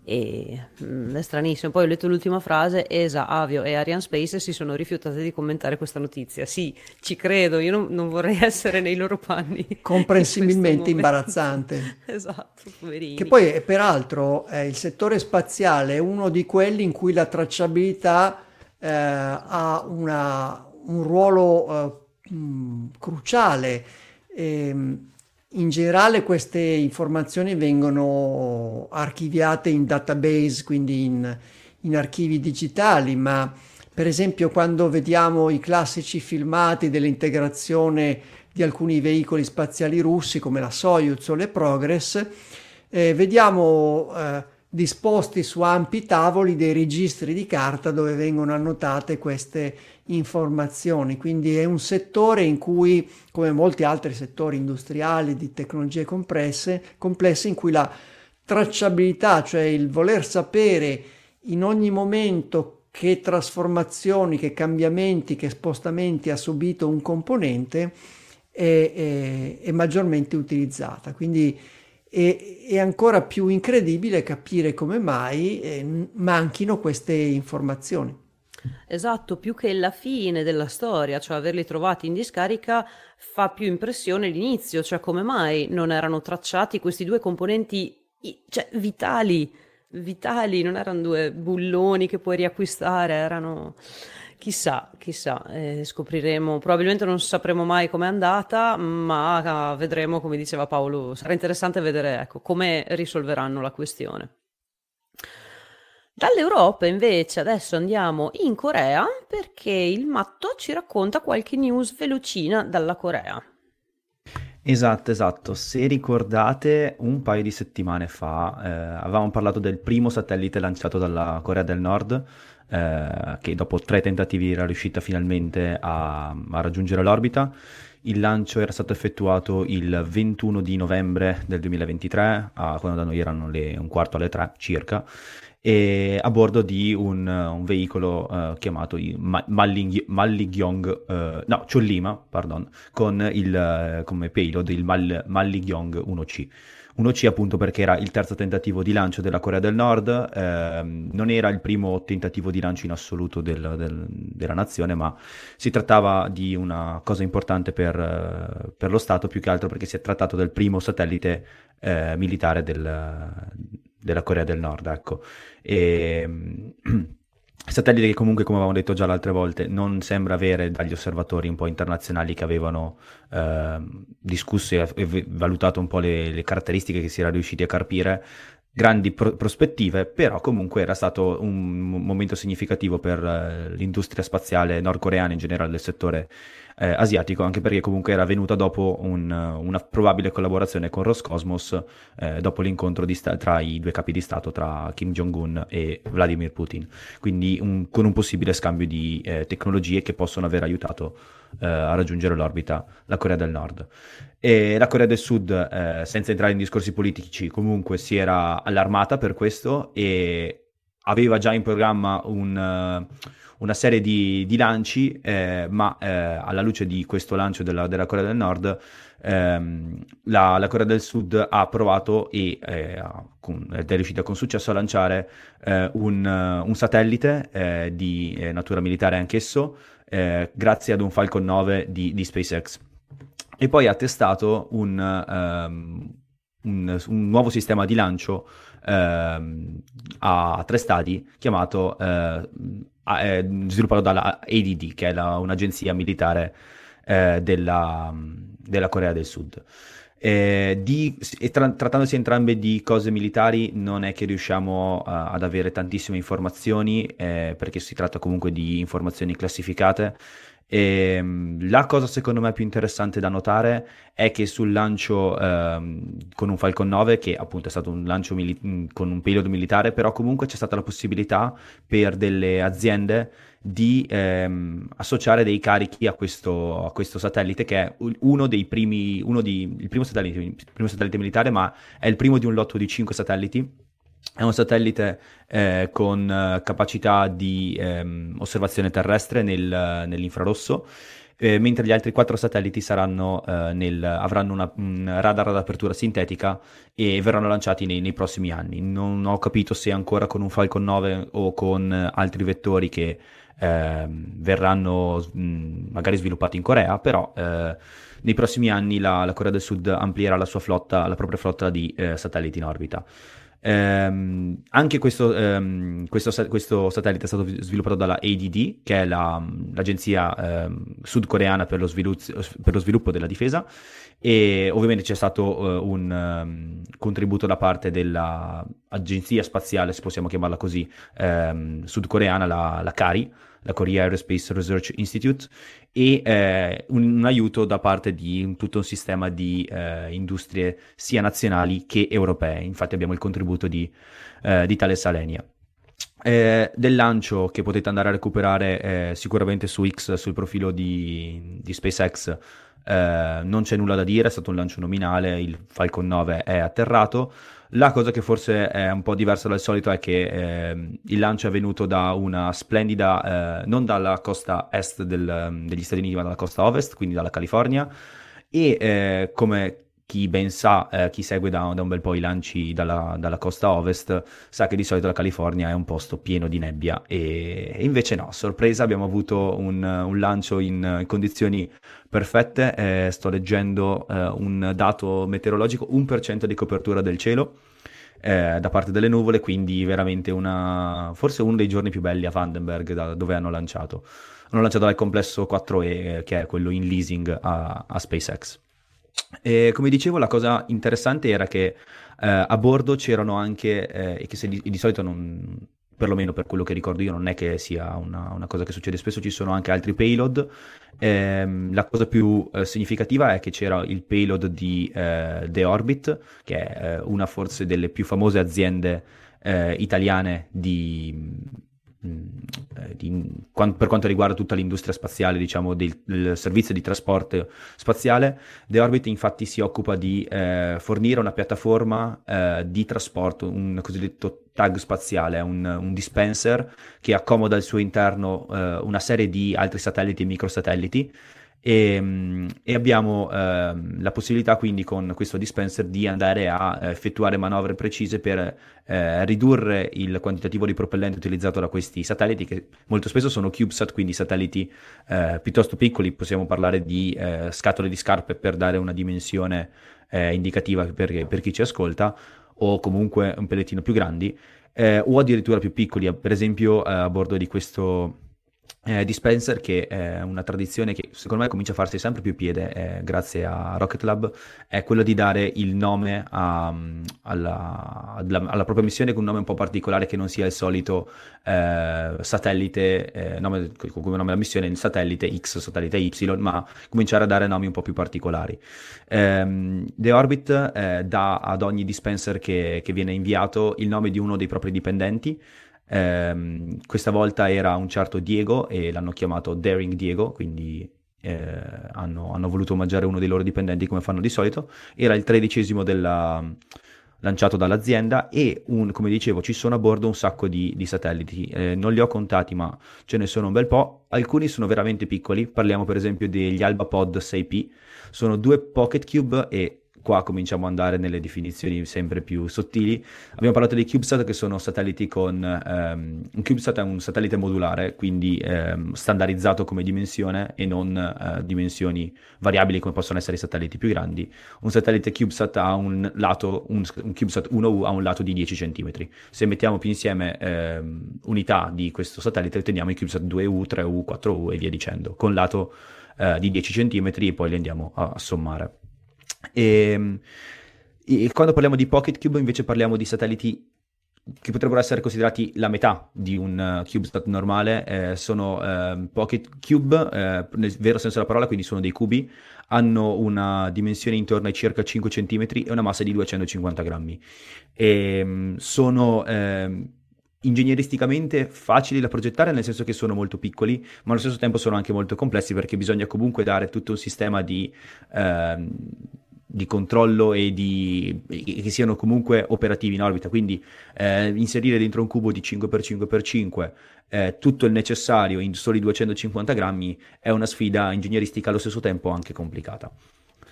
e mm, è stranissimo. Poi ho letto l'ultima frase: ESA, Avio e Ariane Space si sono rifiutate di commentare questa notizia. Sì, ci credo, io non, non vorrei essere nei loro panni. Comprensibilmente in imbarazzante. esatto, poverini. Che poi, peraltro, eh, il settore spaziale è uno di quelli in cui la tracciabilità eh, ha una, un ruolo eh, mh, cruciale. E, ehm, in generale queste informazioni vengono archiviate in database, quindi in, in archivi digitali, ma per esempio quando vediamo i classici filmati dell'integrazione di alcuni veicoli spaziali russi come la Soyuz o le Progress, eh, vediamo eh, disposti su ampi tavoli dei registri di carta dove vengono annotate queste informazioni. Quindi è un settore in cui, come molti altri settori industriali di tecnologie compresse, complesse, in cui la tracciabilità, cioè il voler sapere in ogni momento che trasformazioni, che cambiamenti, che spostamenti ha subito un componente, è, è, è maggiormente utilizzata. Quindi è, è, ancora più incredibile capire come mai eh, manchino queste informazioni. Esatto, più che la fine della storia, cioè averli trovati in discarica, fa più impressione l'inizio, cioè come mai non erano tracciati questi due componenti cioè, vitali, vitali, non erano due bulloni che puoi riacquistare, erano... Chissà, chissà, eh, scopriremo, probabilmente non sapremo mai com'è andata, ma vedremo, come diceva Paolo, sarà interessante vedere ecco, come risolveranno la questione. Dall'Europa invece adesso andiamo in Corea perché il matto ci racconta qualche news velocina dalla Corea. Esatto, esatto. Se ricordate, un paio di settimane fa eh, avevamo parlato del primo satellite lanciato dalla Corea del Nord, eh, che dopo tre tentativi era riuscita finalmente a, a, raggiungere l'orbita. Il lancio era stato effettuato il 21 di novembre del 2023, a, quando da noi erano le, un quarto alle tre circa, e a bordo di un, un veicolo uh, chiamato Ma- Malligyong, uh, no, Chollima, pardon, con il, uh, come payload il Mal- Malligyong 1C. 1C appunto perché era il terzo tentativo di lancio della Corea del Nord, ehm, non era il primo tentativo di lancio in assoluto del, del, della nazione, ma si trattava di una cosa importante per, per, lo Stato, più che altro perché si è trattato del primo satellite eh, militare del, della Corea del Nord, ecco. E, satellite che comunque, come avevamo detto già le altre volte, non sembra avere dagli osservatori un po' internazionali che avevano eh, discusso e valutato un po' le, le, caratteristiche che si era riusciti a carpire, grandi pro- prospettive, però comunque era stato un momento significativo per uh, l'industria spaziale nordcoreana in generale del settore eh, asiatico, anche perché comunque era venuta dopo un, una probabile collaborazione con Roscosmos eh, dopo l'incontro sta- tra i due capi di Stato, tra Kim Jong-un e Vladimir Putin, quindi un, con un possibile scambio di eh, tecnologie che possono aver aiutato eh, a raggiungere l'orbita la Corea del Nord. E la Corea del Sud, eh, senza entrare in discorsi politici, comunque si era allarmata per questo e aveva già in programma un, uh, una serie di, di lanci, eh, ma eh, alla luce di questo lancio della, della Corea del Nord, ehm, la, la, Corea del Sud ha provato e eh, con, è riuscita con successo a lanciare eh, un, un, satellite eh, di natura militare anch'esso, grazie ad un Falcon 9 di, di SpaceX. E poi ha testato un, um, un, un nuovo sistema di lancio um, a tre stadi chiamato uh, eh, sviluppato dalla ADD, che è la, un'agenzia militare eh, della, della, Corea del Sud. Eh, di, tra, trattandosi entrambe di cose militari, non è che riusciamo uh, ad avere tantissime informazioni, eh, perché si tratta comunque di informazioni classificate E, ehm, la cosa secondo me più interessante da notare è che sul lancio ehm, con un Falcon 9, che appunto è stato un lancio mili- con un payload militare, però comunque c'è stata la possibilità per delle aziende di ehm, associare dei carichi a questo, a questo, satellite che è uno dei primi, uno di, il primo satellite, il primo satellite militare, ma è il primo di un lotto di cinque satelliti. È un satellite eh, con eh, capacità di ehm, osservazione terrestre nel, nell'infrarosso, eh, mentre gli altri quattro satelliti saranno, eh, nel, avranno una, un radar ad apertura sintetica e verranno lanciati nei, nei, prossimi anni. Non ho capito se ancora con un Falcon 9 o con altri vettori che eh, verranno mh, magari sviluppati in Corea, però eh, nei prossimi anni la, la, Corea del Sud amplierà la sua flotta, la propria flotta di eh, satelliti in orbita. Um, anche questo, um, questo, questo, satellite è stato sviluppato dalla ADD, che è la, l'agenzia um, sudcoreana per lo, sviluppo, per lo, sviluppo, della difesa, e ovviamente c'è stato uh, un contributo da parte dell'agenzia spaziale, se possiamo chiamarla così, sudcoreana, la, la CARI, la Korea Aerospace Research Institute, e eh, un, un, aiuto da parte di un, tutto un sistema di eh, industrie sia nazionali che europee. Infatti abbiamo il contributo di, eh, di Thales Alenia. Eh, del lancio che potete andare a recuperare eh, sicuramente su X, sul profilo di, di SpaceX, eh, non c'è nulla da dire, è stato un lancio nominale, il Falcon 9 è atterrato. La cosa che forse è un po' diversa dal solito è che eh, il lancio è venuto da una splendida, eh, non dalla costa est del, degli Stati Uniti, ma dalla costa ovest, quindi dalla California, e eh, come chi ben sa, eh, chi segue da, da, un bel po' i lanci dalla, dalla, costa ovest, sa che di solito la California è un posto pieno di nebbia e, e invece no, sorpresa, abbiamo avuto un, un lancio in, in, condizioni perfette, eh, sto leggendo eh, un dato meteorologico, 1% di copertura del cielo. Eh, da parte delle nuvole, quindi veramente una, forse uno dei giorni più belli a Vandenberg da dove hanno lanciato. Hanno lanciato dal complesso 4E, eh, che è quello in leasing a, a SpaceX. E come dicevo, la cosa interessante era che eh, a bordo c'erano anche, eh, e che di, di, solito non, perlomeno per quello che ricordo io, non è che sia una, una cosa che succede spesso, ci sono anche altri payload. Eh, la cosa più eh, significativa è che c'era il payload di eh, The Orbit, che è eh, una forse delle più famose aziende eh, italiane di di, per quanto riguarda tutta l'industria spaziale, diciamo, del, del, servizio di trasporto spaziale, The Orbit infatti si occupa di eh, fornire una piattaforma eh, di trasporto, un cosiddetto tag spaziale, un, un dispenser che accomoda al suo interno eh, una serie di altri satelliti e microsatelliti e, ehm, e abbiamo eh, la possibilità quindi con questo dispenser di andare a eh, effettuare manovre precise per eh, ridurre il quantitativo di propellente utilizzato da questi satelliti che molto spesso sono CubeSat, quindi satelliti eh, piuttosto piccoli, possiamo parlare di eh, scatole di scarpe per dare una dimensione eh, indicativa per, per, chi ci ascolta o comunque un pellettino più grandi o addirittura più piccoli, per esempio a bordo di questo eh, Dispenser, che è una tradizione che secondo me comincia a farsi sempre più piede eh, grazie a Rocket Lab, è quello di dare il nome a, alla, alla, alla, propria missione con un nome un po' particolare che non sia il solito eh, satellite, eh, nome, come nome la missione, il satellite X, satellite Y, ma cominciare a dare nomi un po' più particolari. Ehm, The Orbit eh, dà ad ogni dispenser che, che viene inviato il nome di uno dei propri dipendenti, eh, questa volta era un certo Diego e l'hanno chiamato Daring Diego, quindi eh, hanno, hanno, voluto omaggiare uno dei loro dipendenti come fanno di solito. Era il tredicesimo della, lanciato dall'azienda e, un, come dicevo, ci sono a bordo un sacco di, di satelliti. Eh, non li ho contati, ma ce ne sono un bel po'. Alcuni sono veramente piccoli, parliamo per esempio degli AlbaPod 6P. Sono due Pocket Cube e qua cominciamo ad andare nelle definizioni sempre più sottili. Abbiamo parlato dei CubeSat che sono satelliti con... Um, un CubeSat è un satellite modulare, quindi um, standardizzato come dimensione e non uh, dimensioni variabili come possono essere i satelliti più grandi. Un satellite CubeSat ha un lato, un, un CubeSat 1U ha un lato di 10 cm. Se mettiamo più insieme um, unità di questo satellite otteniamo i CubeSat 2U, 3U, 4U e via dicendo, con lato uh, di 10 cm e poi li andiamo a, a sommare. E, ehm, e, quando parliamo di Pocket Cube invece parliamo di satelliti che potrebbero essere considerati la metà di un uh, CubeSat normale, eh, sono uh, Pocket Cube, uh, nel vero senso della parola, quindi sono dei cubi, hanno una dimensione intorno ai circa 5 cm e una massa di 250 grammi. E, um, sono... Uh, ingegneristicamente facili da progettare nel senso che sono molto piccoli, ma allo stesso tempo sono anche molto complessi perché bisogna comunque dare tutto un sistema di, eh, di controllo e di, che siano comunque operativi in orbita. Quindi eh, inserire dentro un cubo di 5x5x5 eh, tutto il necessario in soli 250 grammi è una sfida ingegneristica allo stesso tempo anche complicata.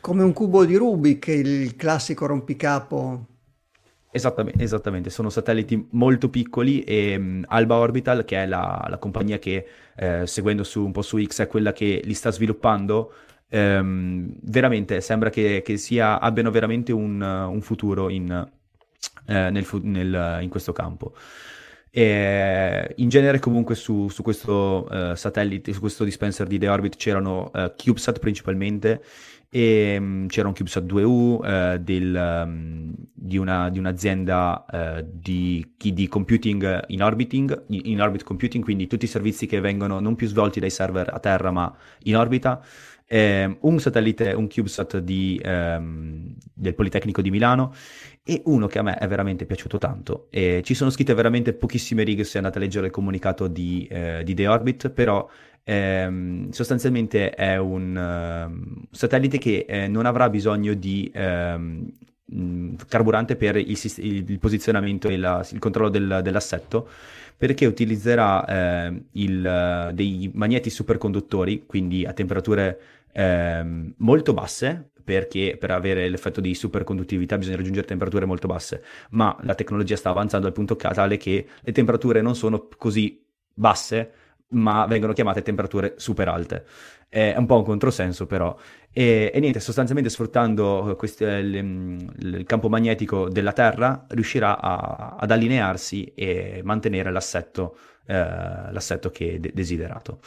Come un cubo di Rubik, il classico rompicapo Esattamente, esattamente, sono satelliti molto piccoli e um, Alba Orbital, che è la, la compagnia che, eh, seguendo su, un po' su X, è quella che li sta sviluppando, ehm, veramente sembra che, che sia, abbiano veramente un, un futuro in, eh, nel, nel, in, questo campo. E in genere comunque su, su questo uh, satellite, su questo dispenser di The Orbit c'erano uh, CubeSat principalmente e um, c'era un CubeSat 2U uh, eh, del, um, di, una, di, un'azienda uh, di, di, computing in, orbiting, in orbit computing, quindi tutti i servizi che vengono non più svolti dai server a terra ma in orbita. Eh, un satellite, un CubeSat di, ehm, del Politecnico di Milano e uno che a me è veramente piaciuto tanto. E ci sono scritte veramente pochissime righe se andate a leggere il comunicato di, eh, di The Orbit, però ehm, sostanzialmente è un uh, satellite che eh, non avrà bisogno di ehm, carburante per il, il posizionamento e la, il controllo del, dell'assetto perché utilizzerà eh, il, dei magneti superconduttori, quindi a temperature eh, molto basse, perché per avere l'effetto di superconduttività bisogna raggiungere temperature molto basse, ma la tecnologia sta avanzando al punto tale che le temperature non sono così basse ma vengono chiamate temperature super alte. È un po' un controsenso però. E, e niente, sostanzialmente sfruttando questi, il, il, campo magnetico della Terra riuscirà a, ad allinearsi e mantenere l'assetto, eh, l'assetto che è de- desiderato.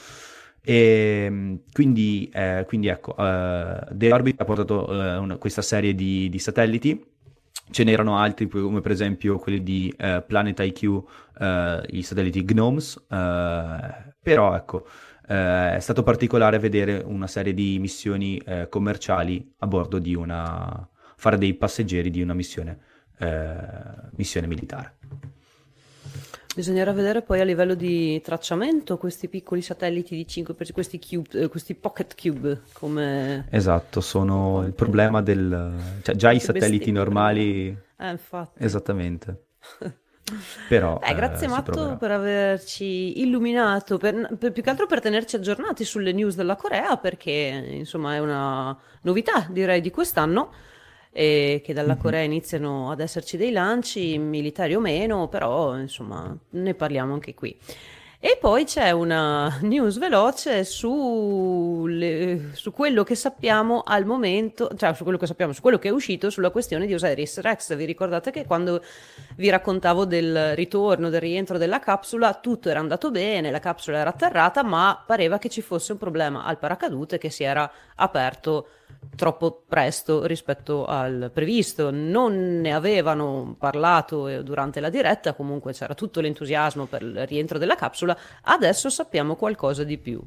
E quindi, eh, quindi ecco, uh, The Orbit ha portato uh, una, questa serie di, di satelliti Ce n'erano altri come per esempio quelli di uh, Planet IQ, uh, i satelliti GNOMES, uh, però ecco, è stato particolare vedere una serie di missioni commerciali a bordo di una... fare dei passeggeri di una missione, missione militare. Bisognerà vedere poi a livello di tracciamento questi piccoli satelliti di 5 per questi, cube, eh, questi pocket cube come... Esatto, sono il problema del... cioè già i satelliti normali... Eh, infatti. Esattamente. Però, Beh, grazie eh, Matto per averci illuminato, per, per, più che altro per tenerci aggiornati sulle news della Corea, perché insomma è una novità direi di quest'anno e che dalla mm-hmm. Corea iniziano ad esserci dei lanci, militari o meno, però insomma ne parliamo anche qui. E poi c'è una news veloce su, le, su, quello che sappiamo al momento, cioè su quello che sappiamo, su quello che è uscito sulla questione di Osiris Rex. Vi ricordate che quando vi raccontavo del ritorno, del rientro della capsula, tutto era andato bene, la capsula era atterrata, ma pareva che ci fosse un problema al paracadute che si era aperto troppo presto rispetto al previsto. Non ne avevano parlato eh, durante la diretta, comunque c'era tutto l'entusiasmo per il rientro della capsula, adesso sappiamo qualcosa di più.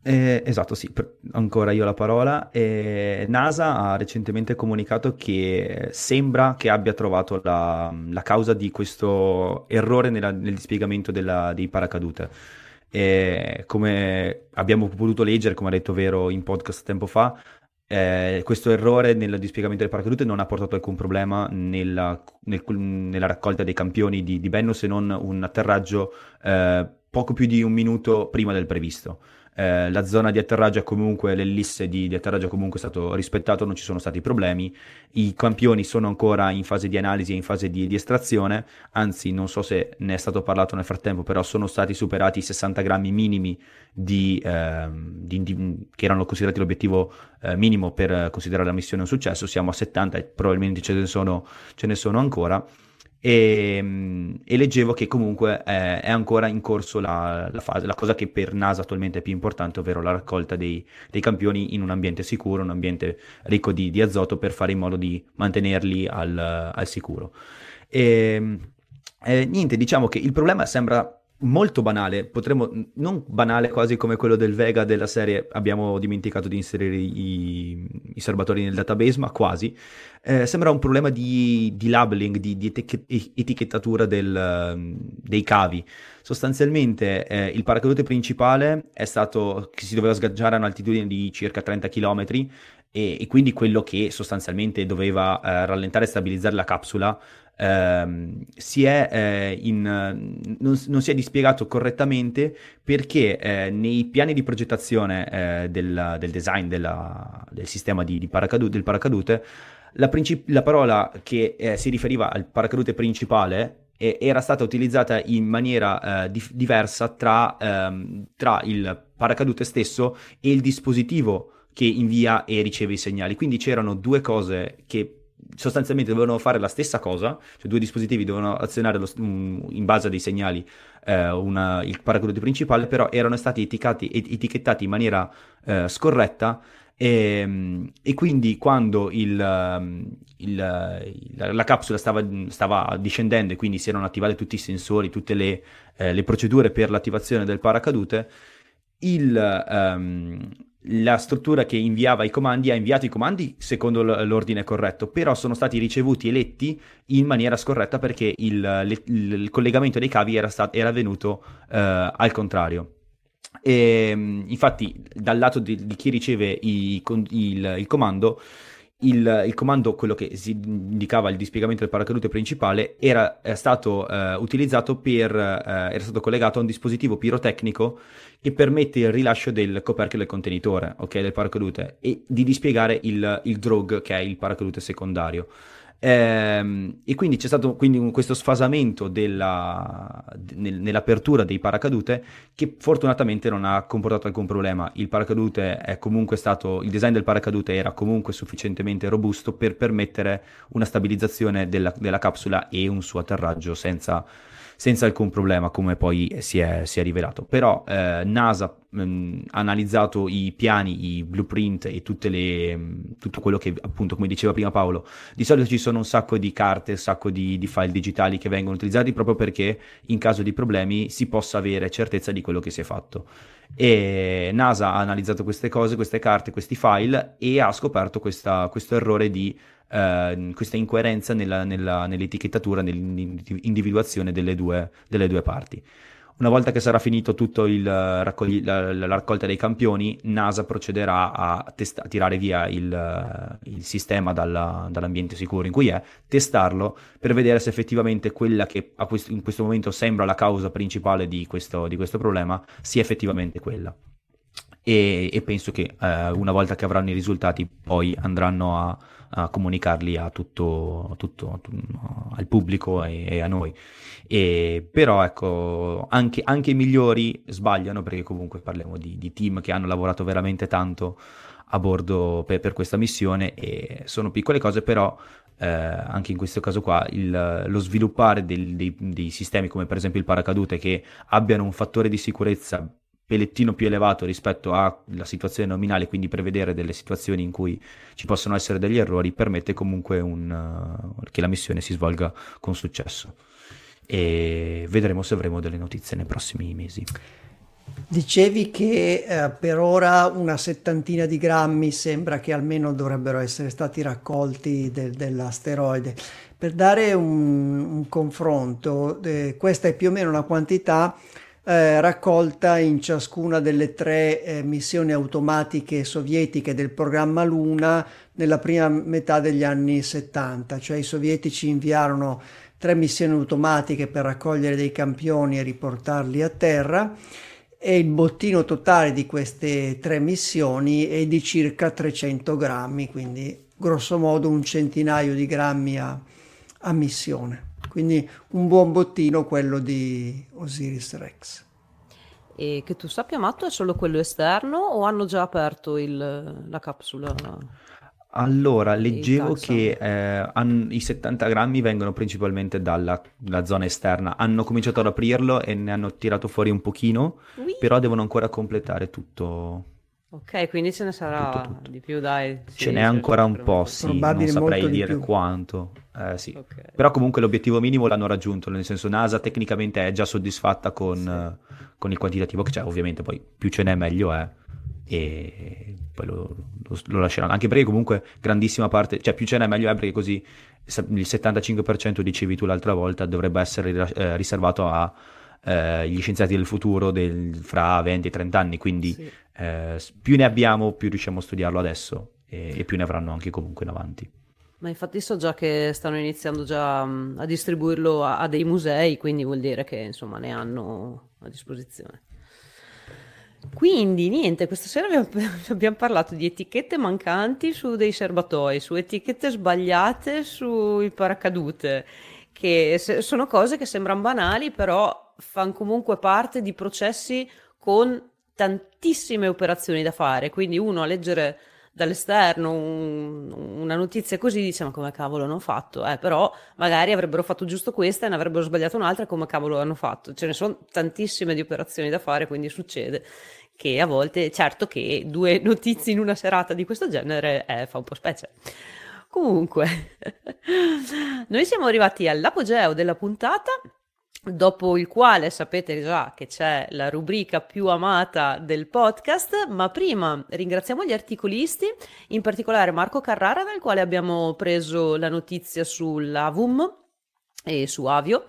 Eh, esatto, sì, per, ancora io la parola. Eh, NASA ha recentemente comunicato che sembra che abbia trovato la, la causa di questo errore nella, nel dispiegamento della, dei paracadute. E come abbiamo potuto leggere, come ha detto Vero in podcast tempo fa, eh, questo errore nel dispiegamento del paracadute non ha portato alcun problema nella, nel, nella raccolta dei campioni di, di Benno se non un atterraggio eh, poco più di un minuto prima del previsto eh, la zona di atterraggio è comunque, l'ellisse di, di atterraggio è comunque stato rispettato, non ci sono stati problemi, i campioni sono ancora in fase di analisi e in fase di, di, estrazione, anzi non so se ne è stato parlato nel frattempo, però sono stati superati i 60 grammi minimi di, eh, di, che erano considerati l'obiettivo eh, minimo per considerare la missione un successo, siamo a 70 e probabilmente ce ne sono, ce ne sono ancora. E, e, leggevo che comunque è, è ancora in corso la, la, fase, la cosa che per NASA attualmente è più importante, ovvero la raccolta dei, dei campioni in un ambiente sicuro, un ambiente ricco di, di, azoto per fare in modo di mantenerli al, al sicuro. E, eh, niente, diciamo che il problema sembra molto banale, potremmo, non banale quasi come quello del Vega della serie abbiamo dimenticato di inserire i, i serbatori nel database, ma quasi. Eh, sembra un problema di, di labeling, di, di etichettatura del, dei cavi. Sostanzialmente eh, il paracadute principale è stato che si doveva sgaggiare a un'altitudine di circa 30 km e, e quindi quello che sostanzialmente doveva eh, rallentare e stabilizzare la capsula ehm, si è, eh, in, non, non, si è dispiegato correttamente perché eh, nei piani di progettazione eh, del, del, design della, del sistema di, di paracadute, del paracadute la, princip- la parola che eh, si riferiva al paracadute principale era stata utilizzata in maniera eh, di- diversa tra, ehm, tra, il paracadute stesso e il dispositivo che invia e riceve i segnali. Quindi c'erano due cose che sostanzialmente dovevano fare la stessa cosa, cioè due dispositivi dovevano azionare lo, um, in base a dei segnali eh, una, il paracadute principale, però erano stati etichettati, etichettati in maniera eh, scorretta e, ehm, e, quindi quando il, ehm, il, la, capsula stava, stava, discendendo e quindi si erano attivati tutti i sensori, tutte le, eh, le procedure per l'attivazione del paracadute, il, um, la struttura che inviava i comandi ha inviato i comandi secondo l'ordine corretto, però sono stati ricevuti e letti in maniera scorretta perché il, le, il collegamento dei cavi era, stato, era avvenuto eh, al contrario. E, infatti, dal lato di, di chi riceve i, il, il comando, il, il, comando, quello che si indicava il dispiegamento del paracadute principale, era stato eh, utilizzato per, eh, era stato collegato a un dispositivo pirotecnico che permette il rilascio del coperchio del contenitore, ok, del paracadute, e di dispiegare il, il drog, che è il paracadute secondario. Ehm, e quindi c'è stato quindi questo sfasamento della, nel, nell'apertura dei paracadute che fortunatamente non ha comportato alcun problema. Il paracadute è comunque stato, il design del paracadute era comunque sufficientemente robusto per permettere una stabilizzazione della, della capsula e un suo atterraggio senza senza alcun problema, come poi si è, si è rivelato. Però eh, NASA mh, mm, ha analizzato i piani, i blueprint e le, mh, mm, tutto quello che, appunto, come diceva prima Paolo, di solito ci sono un sacco di carte, un sacco di, di file digitali che vengono utilizzati proprio perché in caso di problemi si possa avere certezza di quello che si è fatto. E NASA ha analizzato queste cose, queste carte, questi file e ha scoperto questa, questo errore di eh, questa incoerenza nella, nella, nell'etichettatura, nell'individuazione delle due, delle due parti. Una volta che sarà finito tutto il raccogli- la, la, raccolta dei campioni, NASA procederà a, test- a tirare via il, il sistema dalla, dall'ambiente sicuro in cui è, testarlo per vedere se effettivamente quella che questo, in questo momento sembra la causa principale di questo, di questo problema sia effettivamente quella. E, e penso che eh, una volta che avranno i risultati poi andranno a a comunicarli a tutto, tutto, al pubblico e, e, a noi. E, però ecco, anche, anche, i migliori sbagliano perché comunque parliamo di, di, team che hanno lavorato veramente tanto a bordo per, per questa missione e sono piccole cose però eh, anche in questo caso qua il, lo sviluppare del, dei, dei sistemi come per esempio il paracadute che abbiano un fattore di sicurezza pelettino più elevato rispetto alla situazione nominale, quindi prevedere delle situazioni in cui ci possono essere degli errori, permette comunque un, uh, che la missione si svolga con successo. E vedremo se avremo delle notizie nei prossimi mesi. Dicevi che eh, per ora una settantina di grammi sembra che almeno dovrebbero essere stati raccolti de- dell'asteroide. Per dare un, un confronto, eh, questa è più o meno la quantità eh, raccolta in ciascuna delle tre eh, missioni automatiche sovietiche del programma Luna nella prima metà degli anni 70, cioè i sovietici inviarono tre missioni automatiche per raccogliere dei campioni e riportarli a terra e il bottino totale di queste tre missioni è di circa 300 grammi, quindi grosso modo un centinaio di grammi a, a missione. Quindi un buon bottino quello di Osiris Rex. E che tu sappia, Matto, è solo quello esterno o hanno già aperto il, la capsula? Allora, leggevo che eh, an- i 70 grammi vengono principalmente dalla, dalla, zona esterna. Hanno cominciato ad aprirlo e ne hanno tirato fuori un pochino, oui. però devono ancora completare tutto, Ok, quindi ce ne sarà tutto, tutto. di più, dai. Sì, ce n'è ancora un po', sì, non saprei dire quanto. Eh, sì. okay. Però comunque l'obiettivo minimo l'hanno raggiunto, nel senso NASA tecnicamente è già soddisfatta con, sì. uh, con il quantitativo che c'è, ovviamente poi più ce n'è meglio è e poi lo, lo, lo, lasceranno. Anche perché comunque grandissima parte, cioè più ce n'è meglio è perché così il 75% dicevi tu l'altra volta dovrebbe essere eh, riservato agli eh, scienziati del futuro del, fra 20 e 30 anni, quindi sì. eh, più ne abbiamo più riusciamo a studiarlo adesso e, e, più ne avranno anche comunque in avanti. Ma infatti so già che stanno iniziando già a distribuirlo a, a dei musei, quindi vuol dire che insomma ne hanno a disposizione. Quindi niente, questa sera abbiamo, abbiamo, parlato di etichette mancanti su dei serbatoi, su etichette sbagliate sui paracadute, che sono cose che sembrano banali, però fanno comunque parte di processi con tantissime operazioni da fare. Quindi uno a leggere dall'esterno un, una notizia così dice ma come cavolo hanno fatto? Eh, però magari avrebbero fatto giusto questa e ne avrebbero sbagliato un'altra come cavolo hanno fatto? Ce ne sono tantissime di operazioni da fare, quindi succede che a volte, certo che due notizie in una serata di questo genere eh, fa un po' specie. Comunque, noi siamo arrivati all'apogeo della puntata dopo il quale sapete già che c'è la rubrica più amata del podcast, ma prima ringraziamo gli articolisti, in particolare Marco Carrara, dal quale abbiamo preso la notizia sull'Avum e su Avio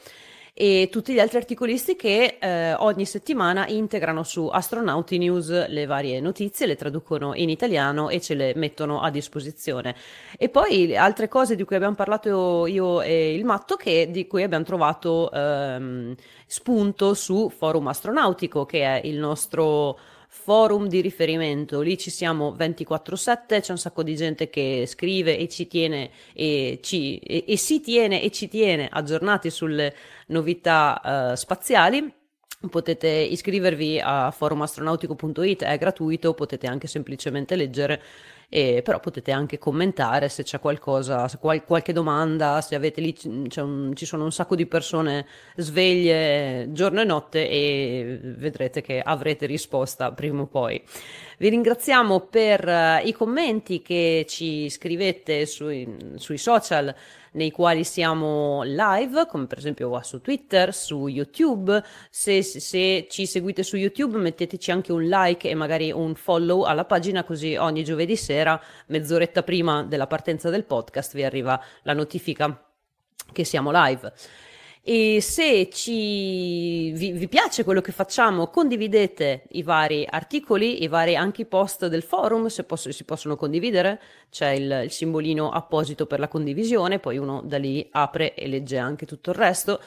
e tutti gli altri articolisti che eh, ogni settimana integrano su Astronauti News le varie notizie, le traducono in italiano e ce le mettono a disposizione. E poi altre cose di cui abbiamo parlato io e il Matto, che, di cui abbiamo trovato ehm, spunto su Forum Astronautico, che è il nostro forum di riferimento, lì ci siamo 24/7, c'è un sacco di gente che scrive e ci tiene e, ci, e, e si tiene e ci tiene aggiornati sulle novità uh, spaziali. Potete iscrivervi a forumastronautico.it, è gratuito, potete anche semplicemente leggere e, però potete anche commentare se c'è qualcosa, se qual- qualche domanda, se avete lì, un, ci sono un sacco di persone sveglie giorno e notte e vedrete che avrete risposta prima o poi. Vi ringraziamo per uh, i commenti che ci scrivete sui, sui social nei quali siamo live, come per esempio su Twitter, su YouTube. Se, se, ci seguite su YouTube metteteci anche un like e magari un follow alla pagina così ogni giovedì sera, mezz'oretta prima della partenza del podcast, vi arriva la notifica che siamo live. E se ci, vi, vi, piace quello che facciamo, condividete i vari articoli, i vari anche i post del forum, se posso, si possono condividere, c'è il, il simbolino apposito per la condivisione, poi uno da lì apre e legge anche tutto il resto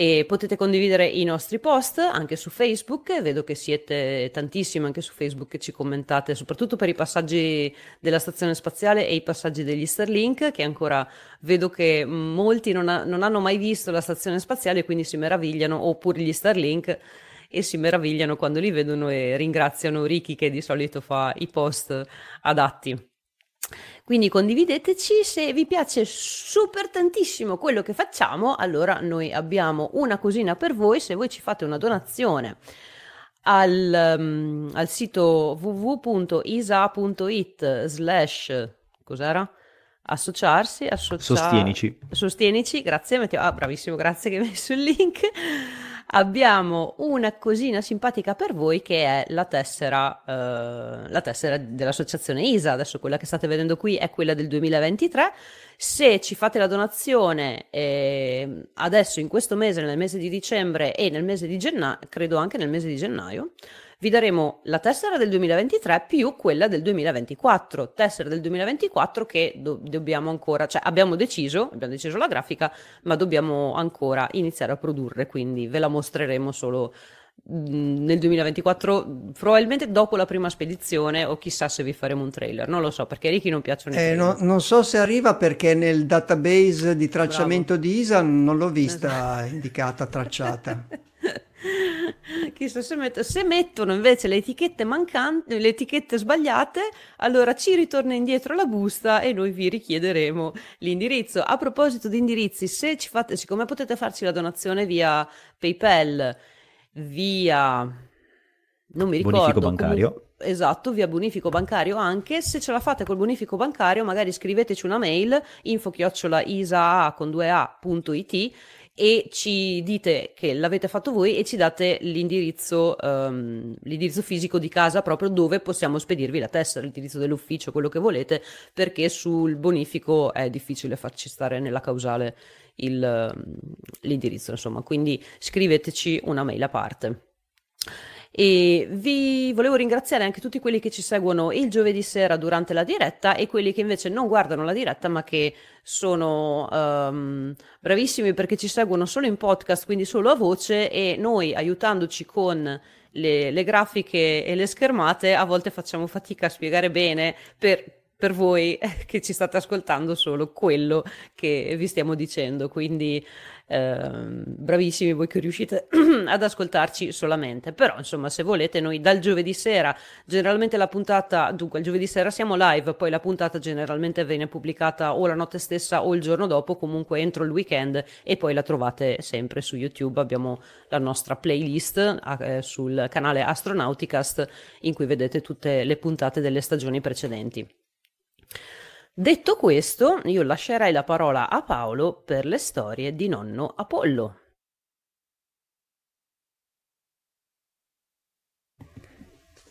e potete condividere i nostri post anche su Facebook, vedo che siete tantissimi anche su Facebook che ci commentate, soprattutto per i passaggi della stazione spaziale e i passaggi degli Starlink, che ancora vedo che molti non, ha, non hanno mai visto la stazione spaziale e quindi si meravigliano, oppure gli Starlink e si meravigliano quando li vedono e ringraziano Ricky che di solito fa i post adatti. Quindi condivideteci se vi piace super tantissimo quello che facciamo, allora noi abbiamo una cosina per voi se voi ci fate una donazione al, um, al sito www.isa.it slash cos'era? associarsi, associar... sostienici. Sostienici, grazie, ah, bravissimo, grazie che hai messo il link abbiamo una cosina simpatica per voi che è la tessera, eh, la tessera dell'associazione ISA. Adesso quella che state vedendo qui è quella del 2023. Se ci fate la donazione eh, adesso in questo mese, nel mese di dicembre e nel mese di gennaio, credo anche nel mese di gennaio, vi daremo la tessera del 2023 più quella del 2024. Tessera del 2024 che do- dobbiamo ancora, cioè abbiamo deciso, abbiamo deciso la grafica, ma dobbiamo ancora iniziare a produrre, quindi ve la mostreremo solo nel 2024 probabilmente dopo la prima spedizione o chissà se vi faremo un trailer non lo so perché a Ricky non piacciono i eh, no, non so se arriva perché nel database di tracciamento Bravo. di ISA non l'ho vista esatto. indicata tracciata Chissà se, metto, se mettono invece le etichette mancanti, le etichette sbagliate, allora ci ritorna indietro la busta e noi vi richiederemo l'indirizzo. A proposito di indirizzi, se ci fate, siccome potete farci la donazione via PayPal, via non mi ricordo. Bonifico bancario. Comunque, esatto, via bonifico bancario anche. Se ce la fate col bonifico bancario, magari scriveteci una mail info-isaa con 2a.it e ci dite che l'avete fatto voi e ci date l'indirizzo, um, l'indirizzo fisico di casa proprio dove possiamo spedirvi la tessera, l'indirizzo dell'ufficio, quello che volete, perché sul bonifico è difficile farci stare nella causale il, l'indirizzo, insomma, quindi scriveteci una mail a parte. E vi volevo ringraziare anche tutti quelli che ci seguono il giovedì sera durante la diretta e quelli che invece non guardano la diretta ma che sono um, bravissimi perché ci seguono solo in podcast, quindi solo a voce e noi aiutandoci con le, le grafiche e le schermate a volte facciamo fatica a spiegare bene per per voi che ci state ascoltando solo quello che vi stiamo dicendo. Quindi eh, bravissimi voi che riuscite ad ascoltarci solamente. Però, insomma, se volete, noi dal giovedì sera, generalmente la puntata, dunque il giovedì sera siamo live, poi la puntata generalmente viene pubblicata o la notte stessa o il giorno dopo, comunque entro il weekend e poi la trovate sempre su YouTube. Abbiamo la nostra playlist eh, sul canale Astronauticast in cui vedete tutte le puntate delle stagioni precedenti. Detto questo, io lascerei la parola a Paolo per le storie di nonno Apollo.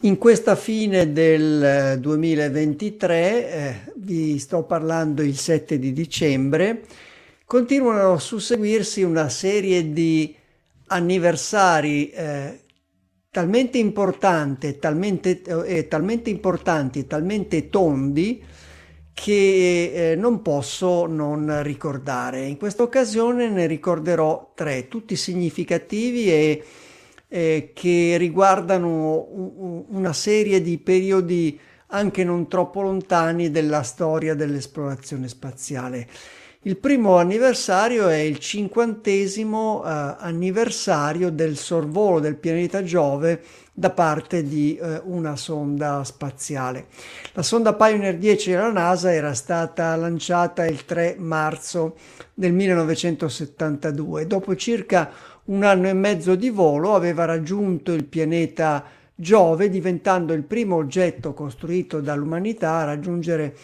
In questa fine del 2023, eh, vi sto parlando il 7 di dicembre, continuano a susseguirsi una serie di anniversari eh, talmente importanti, talmente, eh, talmente importanti, talmente tondi, che eh, non posso non ricordare. In questa occasione ne ricorderò tre, tutti significativi e eh, che riguardano un, una serie di periodi anche non troppo lontani della storia dell'esplorazione spaziale. Il primo anniversario è il cinquantesimo eh, anniversario del sorvolo del pianeta Giove da parte di eh, una sonda spaziale. La sonda Pioneer 10 della NASA era stata lanciata il 3 marzo del 1972. Dopo circa un anno e mezzo di volo aveva raggiunto il pianeta Giove, diventando il primo oggetto costruito dall'umanità a raggiungere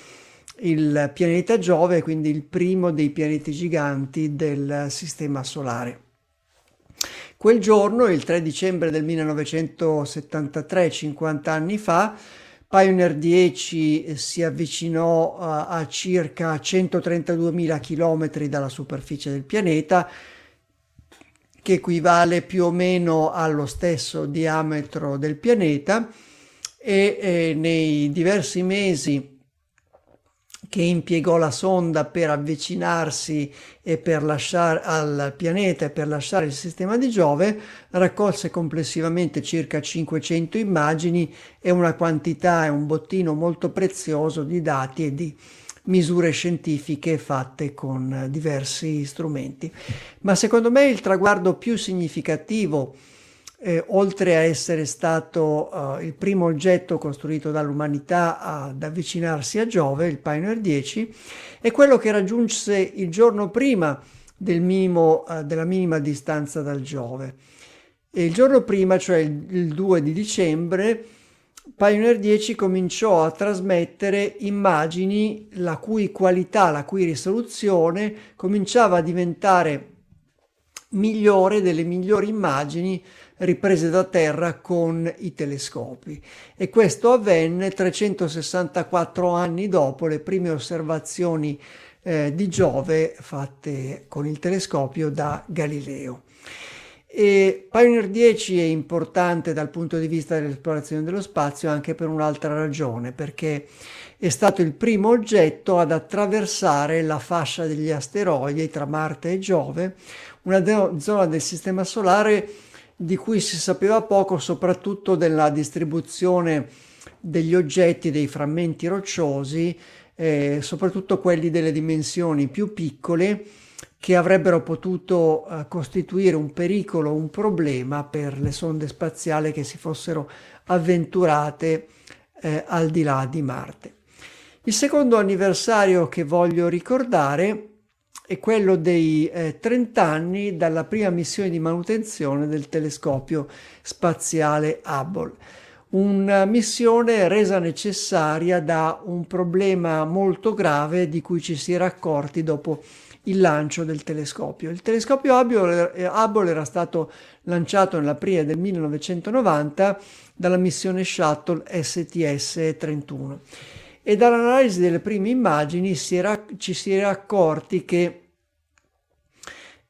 il pianeta Giove, quindi il primo dei pianeti giganti del Sistema Solare. Quel giorno, il 3 dicembre del 1973, 50 anni fa, Pioneer 10 si avvicinò a, a circa 132.000 km dalla superficie del pianeta, che equivale più o meno allo stesso diametro del pianeta, e, e nei diversi mesi che impiegò la sonda per avvicinarsi e per lasciare al pianeta e per lasciare il sistema di Giove, raccolse complessivamente circa 500 immagini e una quantità e un bottino molto prezioso di dati e di misure scientifiche fatte con diversi strumenti. Ma secondo me il traguardo più significativo eh, oltre a essere stato uh, il primo oggetto costruito dall'umanità ad avvicinarsi a Giove, il Pioneer 10, è quello che raggiunse il giorno prima del minimo, uh, della minima distanza dal Giove. E il giorno prima, cioè il, il 2 di dicembre, Pioneer 10 cominciò a trasmettere immagini la cui qualità, la cui risoluzione cominciava a diventare migliore delle migliori immagini riprese da terra con i telescopi e questo avvenne 364 anni dopo le prime osservazioni eh, di Giove fatte con il telescopio da Galileo. E Pioneer 10 è importante dal punto di vista dell'esplorazione dello spazio anche per un'altra ragione, perché è stato il primo oggetto ad attraversare la fascia degli asteroidi tra Marte e Giove, una zona del Sistema Solare di cui si sapeva poco, soprattutto della distribuzione degli oggetti, dei frammenti rocciosi, eh, soprattutto quelli delle dimensioni più piccole, che avrebbero potuto eh, costituire un pericolo, un problema per le sonde spaziali che si fossero avventurate eh, al di là di Marte. Il secondo anniversario che voglio ricordare è quello dei eh, 30 anni dalla prima missione di manutenzione del telescopio spaziale Hubble. Una missione resa necessaria da un problema molto grave di cui ci si era accorti dopo il lancio del telescopio. Il telescopio Hubble, Hubble era stato lanciato nell'aprile del 1990 dalla missione Shuttle STS-31 e dall'analisi delle prime immagini si era, ci si era accorti che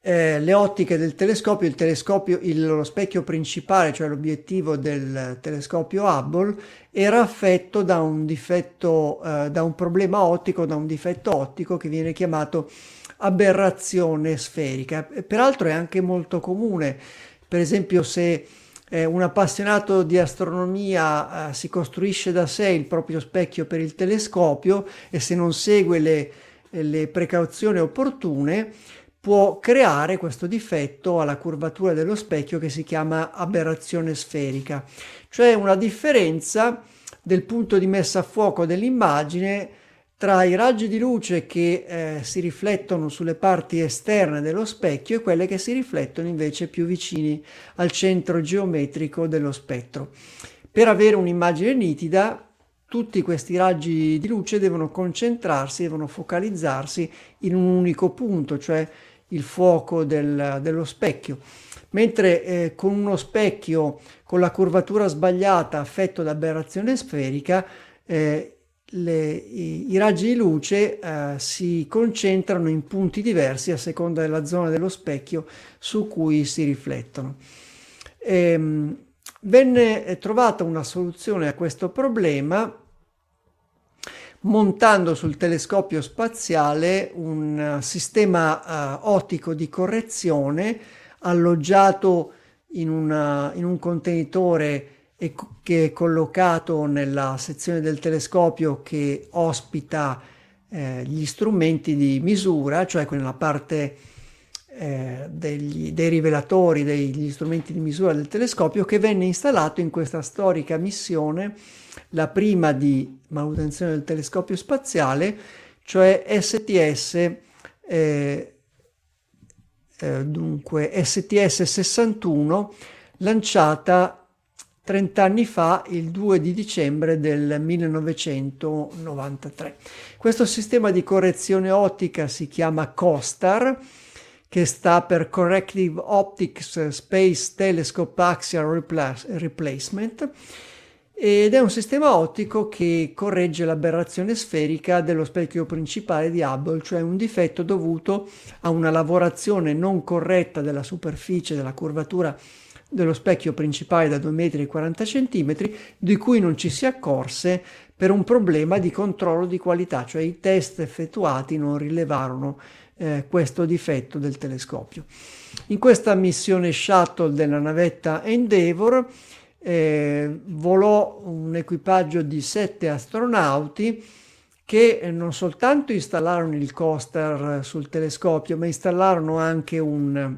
eh, le ottiche del telescopio, il telescopio, il, lo specchio principale, cioè l'obiettivo del telescopio Hubble, era affetto da un difetto, eh, da un problema ottico, da un difetto ottico che viene chiamato aberrazione sferica. Peraltro è anche molto comune, per esempio se eh, un appassionato di astronomia eh, si costruisce da sé il proprio specchio per il telescopio e se non segue le, le precauzioni opportune, può creare questo difetto alla curvatura dello specchio che si chiama aberrazione sferica, cioè una differenza del punto di messa a fuoco dell'immagine tra i raggi di luce che eh, si riflettono sulle parti esterne dello specchio e quelle che si riflettono invece più vicini al centro geometrico dello spettro. Per avere un'immagine nitida, tutti questi raggi di luce devono concentrarsi, devono focalizzarsi in un unico punto, cioè il fuoco del, dello specchio. Mentre eh, con uno specchio con la curvatura sbagliata affetto da aberrazione sferica, eh, le, i, i, raggi di luce eh, si concentrano in punti diversi a seconda della zona dello specchio su cui si riflettono. Ehm, venne trovata una soluzione a questo problema montando sul telescopio spaziale un sistema uh, ottico di correzione alloggiato in, una, in un contenitore e che è collocato nella sezione del telescopio che ospita eh, gli strumenti di misura, cioè nella parte eh, degli, dei rivelatori degli strumenti di misura del telescopio che venne installato in questa storica missione, la prima di manutenzione del telescopio spaziale, cioè STS eh, eh, dunque STS 61 lanciata 30 anni fa, il 2 di dicembre del 1993. Questo sistema di correzione ottica si chiama COSTAR, che sta per Corrective Optics Space Telescope Axial Replacement, ed è un sistema ottico che corregge l'aberrazione sferica dello specchio principale di Hubble, cioè un difetto dovuto a una lavorazione non corretta della superficie della curvatura dello specchio principale da 2,40 m, di cui non ci si accorse per un problema di controllo di qualità, cioè i test effettuati non rilevarono eh, questo difetto del telescopio. In questa missione shuttle della navetta Endeavour eh, volò un equipaggio di sette astronauti che non soltanto installarono il coaster sul telescopio, ma installarono anche un,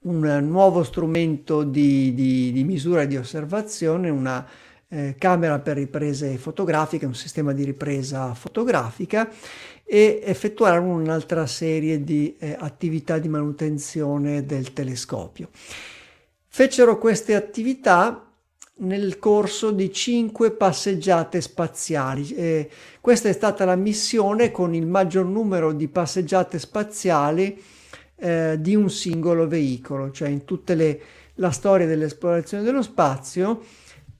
un nuovo strumento di, di, di misura e di osservazione, una eh, camera per riprese fotografiche, un sistema di ripresa fotografica e effettuarono un'altra serie di eh, attività di manutenzione del telescopio. Fecero queste attività nel corso di cinque passeggiate spaziali. Eh, questa è stata la missione con il maggior numero di passeggiate spaziali eh, di un singolo veicolo, cioè in tutta la storia dell'esplorazione dello spazio,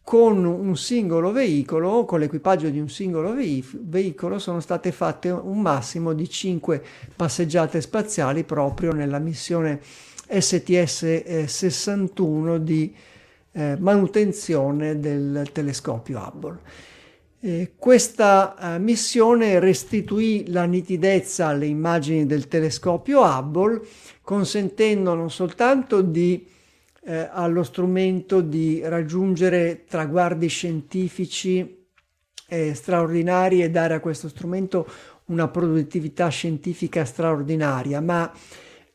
con un singolo veicolo, con l'equipaggio di un singolo veicolo, sono state fatte un massimo di 5 passeggiate spaziali proprio nella missione STS-61 eh, di eh, manutenzione del telescopio Hubble. Eh, questa eh, missione restituì la nitidezza alle immagini del telescopio Hubble, consentendo non soltanto di, eh, allo strumento di raggiungere traguardi scientifici eh, straordinari e dare a questo strumento una produttività scientifica straordinaria, ma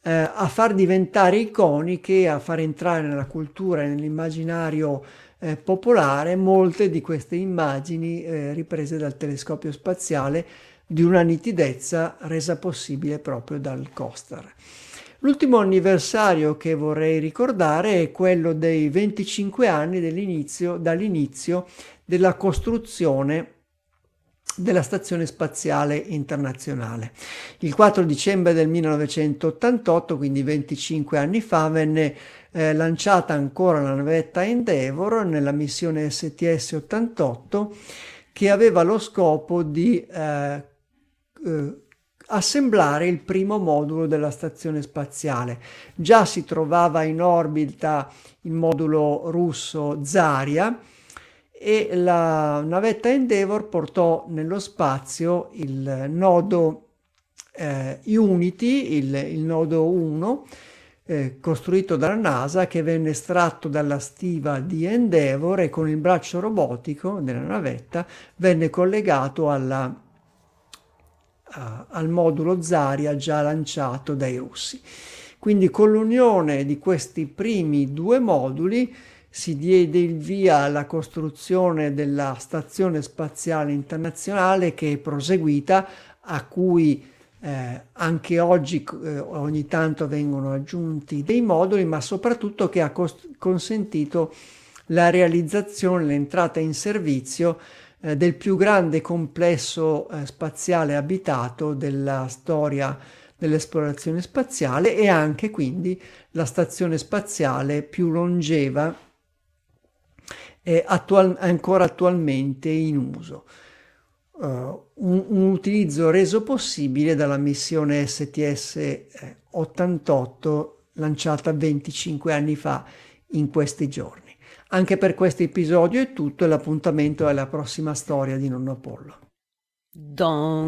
eh, a far diventare iconiche, a far entrare nella cultura e nell'immaginario eh, popolare molte di queste immagini eh, riprese dal telescopio spaziale di una nitidezza resa possibile proprio dal coaster. L'ultimo anniversario che vorrei ricordare è quello dei 25 anni dall'inizio della costruzione della Stazione Spaziale Internazionale. Il 4 dicembre del 1988, quindi 25 anni fa, venne eh, lanciata ancora la navetta Endeavour nella missione STS-88 che aveva lo scopo di eh, eh, assemblare il primo modulo della stazione spaziale. Già si trovava in orbita il modulo russo Zarya e la navetta Endeavour portò nello spazio il nodo eh, Unity, il, il, nodo 1, eh, costruito dalla NASA che venne estratto dalla stiva di Endeavour e con il braccio robotico della navetta venne collegato alla al modulo Zarya già lanciato dai russi. Quindi con l'unione di questi primi due moduli si diede il via alla costruzione della Stazione Spaziale Internazionale che è proseguita, a cui eh, anche oggi eh, ogni tanto vengono aggiunti dei moduli, ma soprattutto che ha cost- consentito la realizzazione, l'entrata in servizio eh, del più grande complesso eh, spaziale abitato della storia dell'esplorazione spaziale e anche quindi la stazione spaziale più longeva e attual- ancora attualmente in uso. Uh, un, un, utilizzo reso possibile dalla missione STS-88 lanciata 25 anni fa in questi giorni. Anche per questo episodio è tutto e l'appuntamento è la prossima storia di Nonno Apollo. Dong.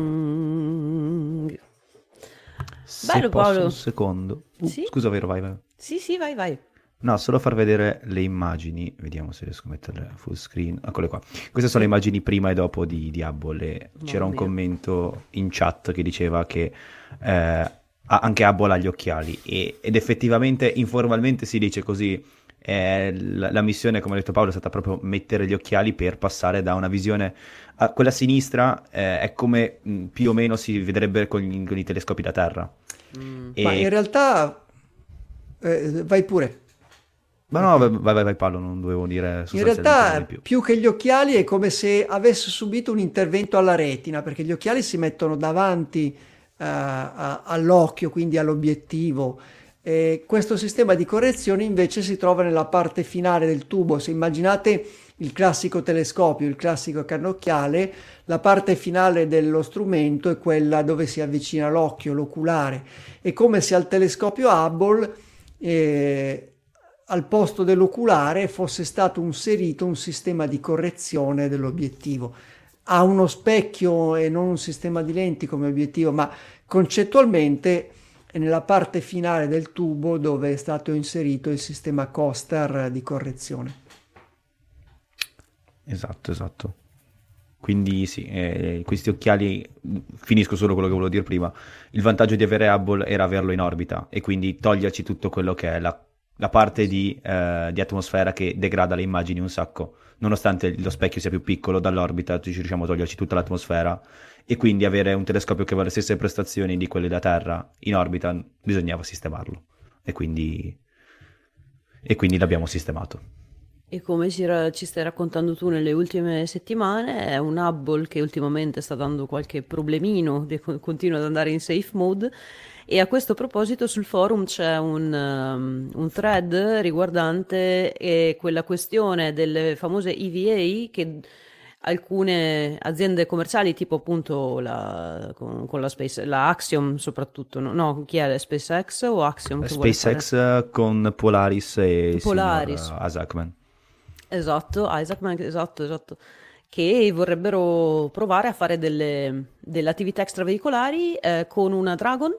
Se Bello posso Paolo. un secondo. Uh, sì? Scusa, vero, vai, vai. Sì, sì, vai, vai. No, solo far vedere le immagini, vediamo se riesco a metterle full screen, eccole qua. Queste sono le immagini prima e dopo di, di Hubble. C'era un commento in chat che diceva che eh, anche Hubble ha gli occhiali e, ed effettivamente informalmente si dice così eh, la, la, missione, come ha detto Paolo, è stata proprio mettere gli occhiali per passare da una visione a quella sinistra eh, è come mh, mm, più o meno si vedrebbe con, gli, con i telescopi da terra. Mm. E... Ma in realtà eh, vai pure. Ma no, vai, vai, vai Paolo, non dovevo dire In realtà più. più che gli occhiali è come se avesse subito un intervento alla retina, perché gli occhiali si mettono davanti uh, a, all'occhio, quindi all'obiettivo eh, questo sistema di correzione invece si trova nella parte finale del tubo. Se immaginate il classico telescopio, il classico cannocchiale, la parte finale dello strumento è quella dove si avvicina l'occhio, l'oculare. È come se al telescopio Hubble eh, al posto dell'oculare fosse stato inserito un sistema di correzione dell'obiettivo. Ha uno specchio e non un sistema di lenti come obiettivo, ma concettualmente e nella parte finale del tubo dove è stato inserito il sistema Costar di correzione. Esatto, esatto. Quindi sì, eh, questi occhiali, finisco solo quello che volevo dire prima, il vantaggio di avere Hubble era averlo in orbita e quindi toglierci tutto quello che è la, la parte di, eh, di, atmosfera che degrada le immagini un sacco. Nonostante lo specchio sia più piccolo dall'orbita, ci riusciamo a toglierci tutta l'atmosfera e quindi avere un telescopio che aveva le stesse prestazioni di quelli da Terra in orbita bisognava sistemarlo e quindi, e quindi l'abbiamo sistemato. E come ci, ra- ci, stai raccontando tu nelle ultime settimane, è un Hubble che ultimamente sta dando qualche problemino, continua ad andare in safe mode. E a questo proposito sul forum c'è un, um, un thread riguardante eh, quella questione delle famose EVA che alcune aziende commerciali, tipo appunto la, con, con la, Space, la Axiom soprattutto, no? no? chi è? SpaceX o Axiom? SpaceX con Polaris e Polaris. Isaacman. Esatto, Isaacman, esatto, esatto che vorrebbero provare a fare delle, delle attività extraveicolari eh, con una Dragon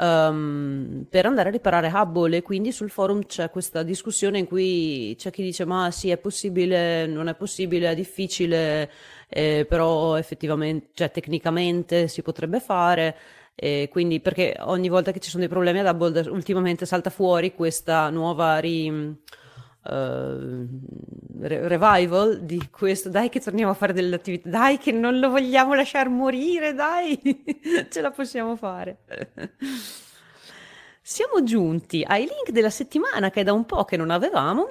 um, per andare a riparare Hubble e quindi sul forum c'è questa discussione in cui c'è chi dice ma sì è possibile, non è possibile, è difficile, eh, però effettivamente, cioè tecnicamente si potrebbe fare. E quindi perché ogni volta che ci sono dei problemi ad Hubble ultimamente salta fuori questa nuova ri, uh, revival di questo, dai che torniamo a fare delle attività, dai che non lo vogliamo lasciare morire, dai, ce la possiamo fare. Siamo giunti ai link della settimana che è da un po' che non avevamo.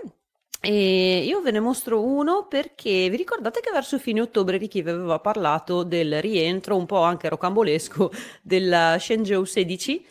E io ve ne mostro uno perché vi ricordate che verso fine ottobre Ricky vi aveva parlato del rientro un po' anche rocambolesco della Shenzhou 16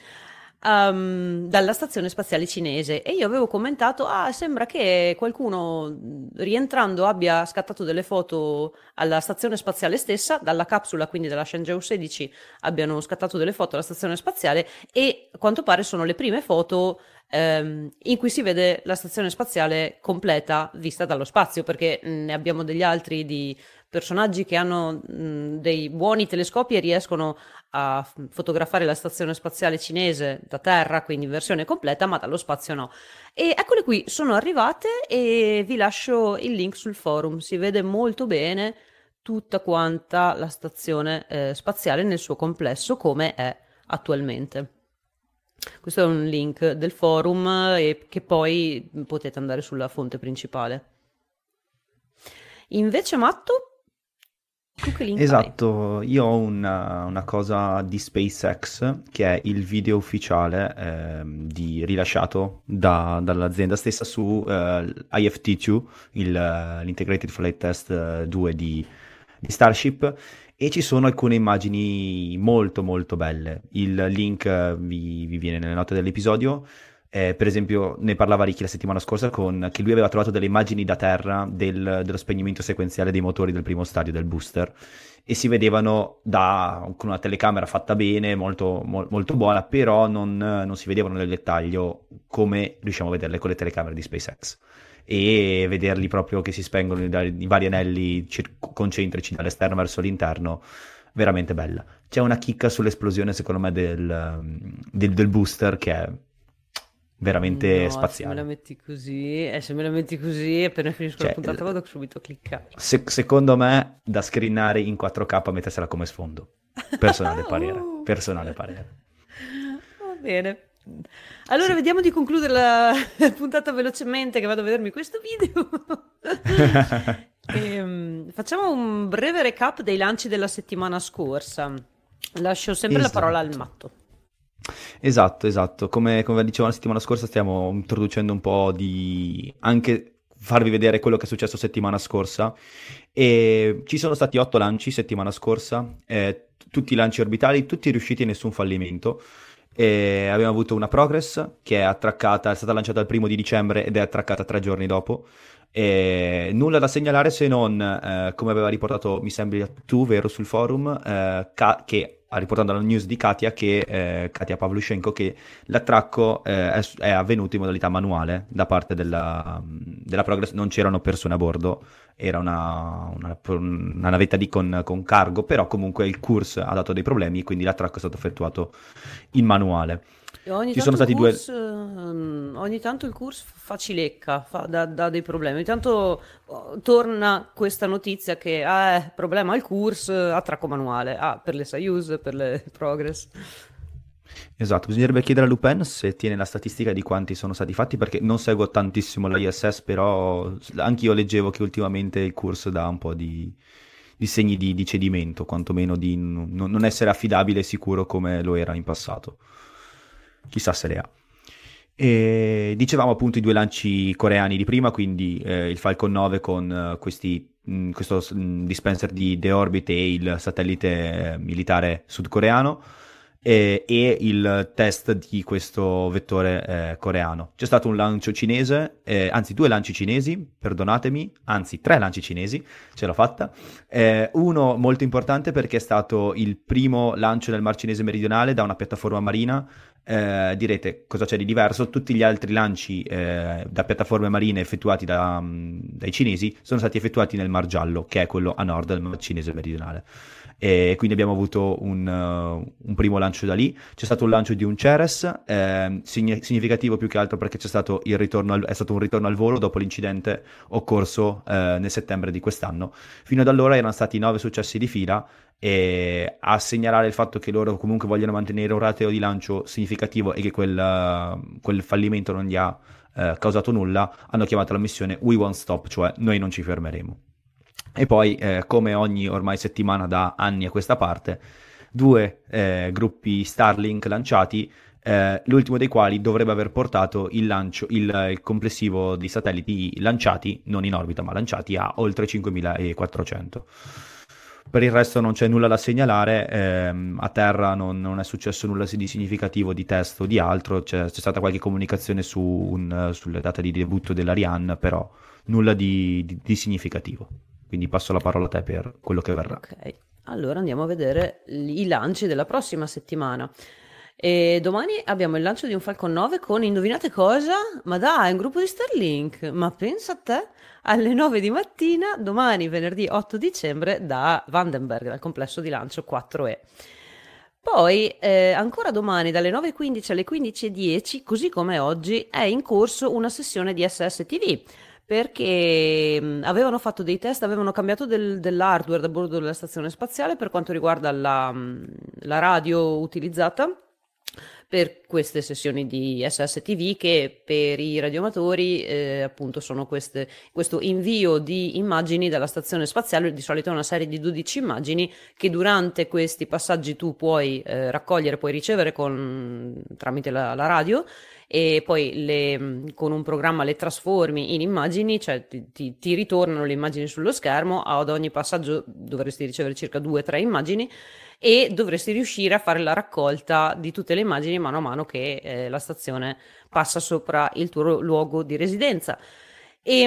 um, dalla stazione spaziale cinese. E io avevo commentato ah sembra che qualcuno rientrando abbia scattato delle foto alla stazione spaziale stessa dalla capsula quindi dalla Shenzhou 16 abbiano scattato delle foto alla stazione spaziale e a quanto pare sono le prime foto ehm, in cui si vede la stazione spaziale completa vista dallo spazio perché ne abbiamo degli altri di personaggi che hanno mh, dei buoni telescopi e riescono a fotografare la stazione spaziale cinese da terra, quindi in versione completa, ma dallo spazio no. E eccole qui, sono arrivate e vi lascio il link sul forum, si vede molto bene tutta quanta la stazione eh, spaziale nel suo complesso come è attualmente. Questo è un link del forum e che poi potete andare sulla fonte principale. Invece Matto, Esatto, io ho una, una, cosa di SpaceX che è il video ufficiale eh, di, rilasciato da, dall'azienda stessa su eh, IFT2, il, l'Integrated Flight Test 2 di, di, Starship e ci sono alcune immagini molto molto belle. Il link vi, vi viene nelle note dell'episodio. Eh, per esempio, ne parlava Ricky la settimana scorsa con che lui aveva trovato delle immagini da terra del, dello spegnimento sequenziale dei motori del primo stadio del booster e si vedevano da, con una telecamera fatta bene, molto, mo, molto buona, però non, non, si vedevano nel dettaglio come riusciamo a vederle con le telecamere di SpaceX e vederli proprio che si spengono i, i vari anelli cir- concentrici dall'esterno verso l'interno veramente bella. C'è una chicca sull'esplosione, secondo me, del, del, del booster che è veramente no, spaziale. Se me la metti così, eh, se me la metti così, appena finisco cioè, la puntata vado subito a cliccare. Se, secondo me, da screenare in 4K mettersela come sfondo. Personale parere. Uh. Personale parere. Va bene. Allora, sì. vediamo di concludere la puntata velocemente, che vado a vedermi questo video. e, um, facciamo un breve recap dei lanci della settimana scorsa. Lascio sempre esatto. la parola al matto. Esatto, esatto. Come, come dicevo la settimana scorsa, stiamo introducendo un po' di anche farvi vedere quello che è successo settimana scorsa. E ci sono stati otto lanci settimana scorsa, eh, tutti lanci orbitali, tutti riusciti e nessun fallimento. E abbiamo avuto una Progress che è attraccata, è stata lanciata il primo di dicembre ed è attraccata tre giorni dopo. E nulla da segnalare se non, eh, come aveva riportato, mi sembra tu, vero, sul forum, eh, ca- che riportando la news di Katia, che, eh, Katia Pavlushenko, che l'attracco eh, è, è, avvenuto in modalità manuale da parte della, della, Progress, non c'erano persone a bordo, era una, una, una navetta di con, con, cargo, però comunque il course ha dato dei problemi, quindi l'attracco è stato effettuato in manuale. Ci sono stati course, due. Um, ogni tanto il corso facilecca, fa, dà, dà, dei problemi. Ogni tanto oh, torna questa notizia che ah, eh, problema al corso, attracco manuale. Ah, per le Soyuz, per le Progress. Esatto, bisognerebbe chiedere a Lupin se tiene la statistica di quanti sono stati fatti, perché non seguo tantissimo la ISS, però anch'io leggevo che ultimamente il corso dà un po' di, di segni di, di, cedimento, quantomeno di non, non essere affidabile e sicuro come lo era in passato chissà se le ha. E dicevamo appunto i due lanci coreani di prima, quindi eh, il Falcon 9 con uh, questi, mh, mm, questo mh, mm, dispenser di The Orbit e il satellite eh, militare sudcoreano e, e, il test di questo vettore eh, coreano. C'è stato un lancio cinese, eh, anzi due lanci cinesi, perdonatemi, anzi tre lanci cinesi, ce l'ho fatta. Eh, uno molto importante perché è stato il primo lancio nel Mar Cinese meridionale da una piattaforma marina. Eh, direte cosa c'è di diverso? Tutti gli altri lanci eh, da piattaforme marine effettuati da, dai cinesi sono stati effettuati nel Mar Giallo, che è quello a nord del Mar Cinese meridionale e quindi abbiamo avuto un, uh, un, primo lancio da lì. C'è stato un lancio di un Ceres, eh, significativo più che altro perché c'è stato il ritorno al, è stato un ritorno al volo dopo l'incidente occorso eh, nel settembre di quest'anno. Fino ad allora erano stati nove successi di fila e a segnalare il fatto che loro comunque vogliono mantenere un rateo di lancio significativo e che quel, uh, quel fallimento non li ha eh, causato nulla, hanno chiamato la missione We Won't Stop, cioè noi non ci fermeremo. E poi, eh, come ogni ormai settimana da anni a questa parte, due eh, gruppi Starlink lanciati, eh, l'ultimo dei quali dovrebbe aver portato il, lancio, il, il, complessivo di satelliti lanciati, non in orbita ma lanciati, a oltre 5400. Per il resto non c'è nulla da segnalare, ehm, a terra non, non, è successo nulla di significativo di test o di altro, c'è, c'è stata qualche comunicazione su un, sulle date di debutto dell'Ariane, però nulla di, di, di significativo. Quindi passo la parola a te per quello che verrà. Ok, allora andiamo a vedere i lanci della prossima settimana. E domani abbiamo il lancio di un Falcon 9 con, indovinate cosa? Ma dai, un gruppo di Starlink. Ma pensa a te, alle 9 di mattina, domani, venerdì 8 dicembre, da Vandenberg, dal complesso di lancio 4E. Poi, eh, ancora domani, dalle 9.15 alle 15.10, così come oggi, è in corso una sessione di SS TV perché avevano fatto dei test, avevano cambiato del, dell'hardware da bordo della stazione spaziale per quanto riguarda la, la radio utilizzata per queste sessioni di SSTV che per i radioamatori eh, appunto sono queste, questo invio di immagini dalla stazione spaziale, di solito è una serie di 12 immagini che durante questi passaggi tu puoi eh, raccogliere, puoi ricevere con, tramite la, la radio e poi le, con un programma le trasformi in immagini, cioè ti, ti, ti, ritornano le immagini sullo schermo, ad ogni passaggio dovresti ricevere circa due o tre immagini e dovresti riuscire a fare la raccolta di tutte le immagini mano a mano che eh, la stazione passa sopra il tuo luogo di residenza. E,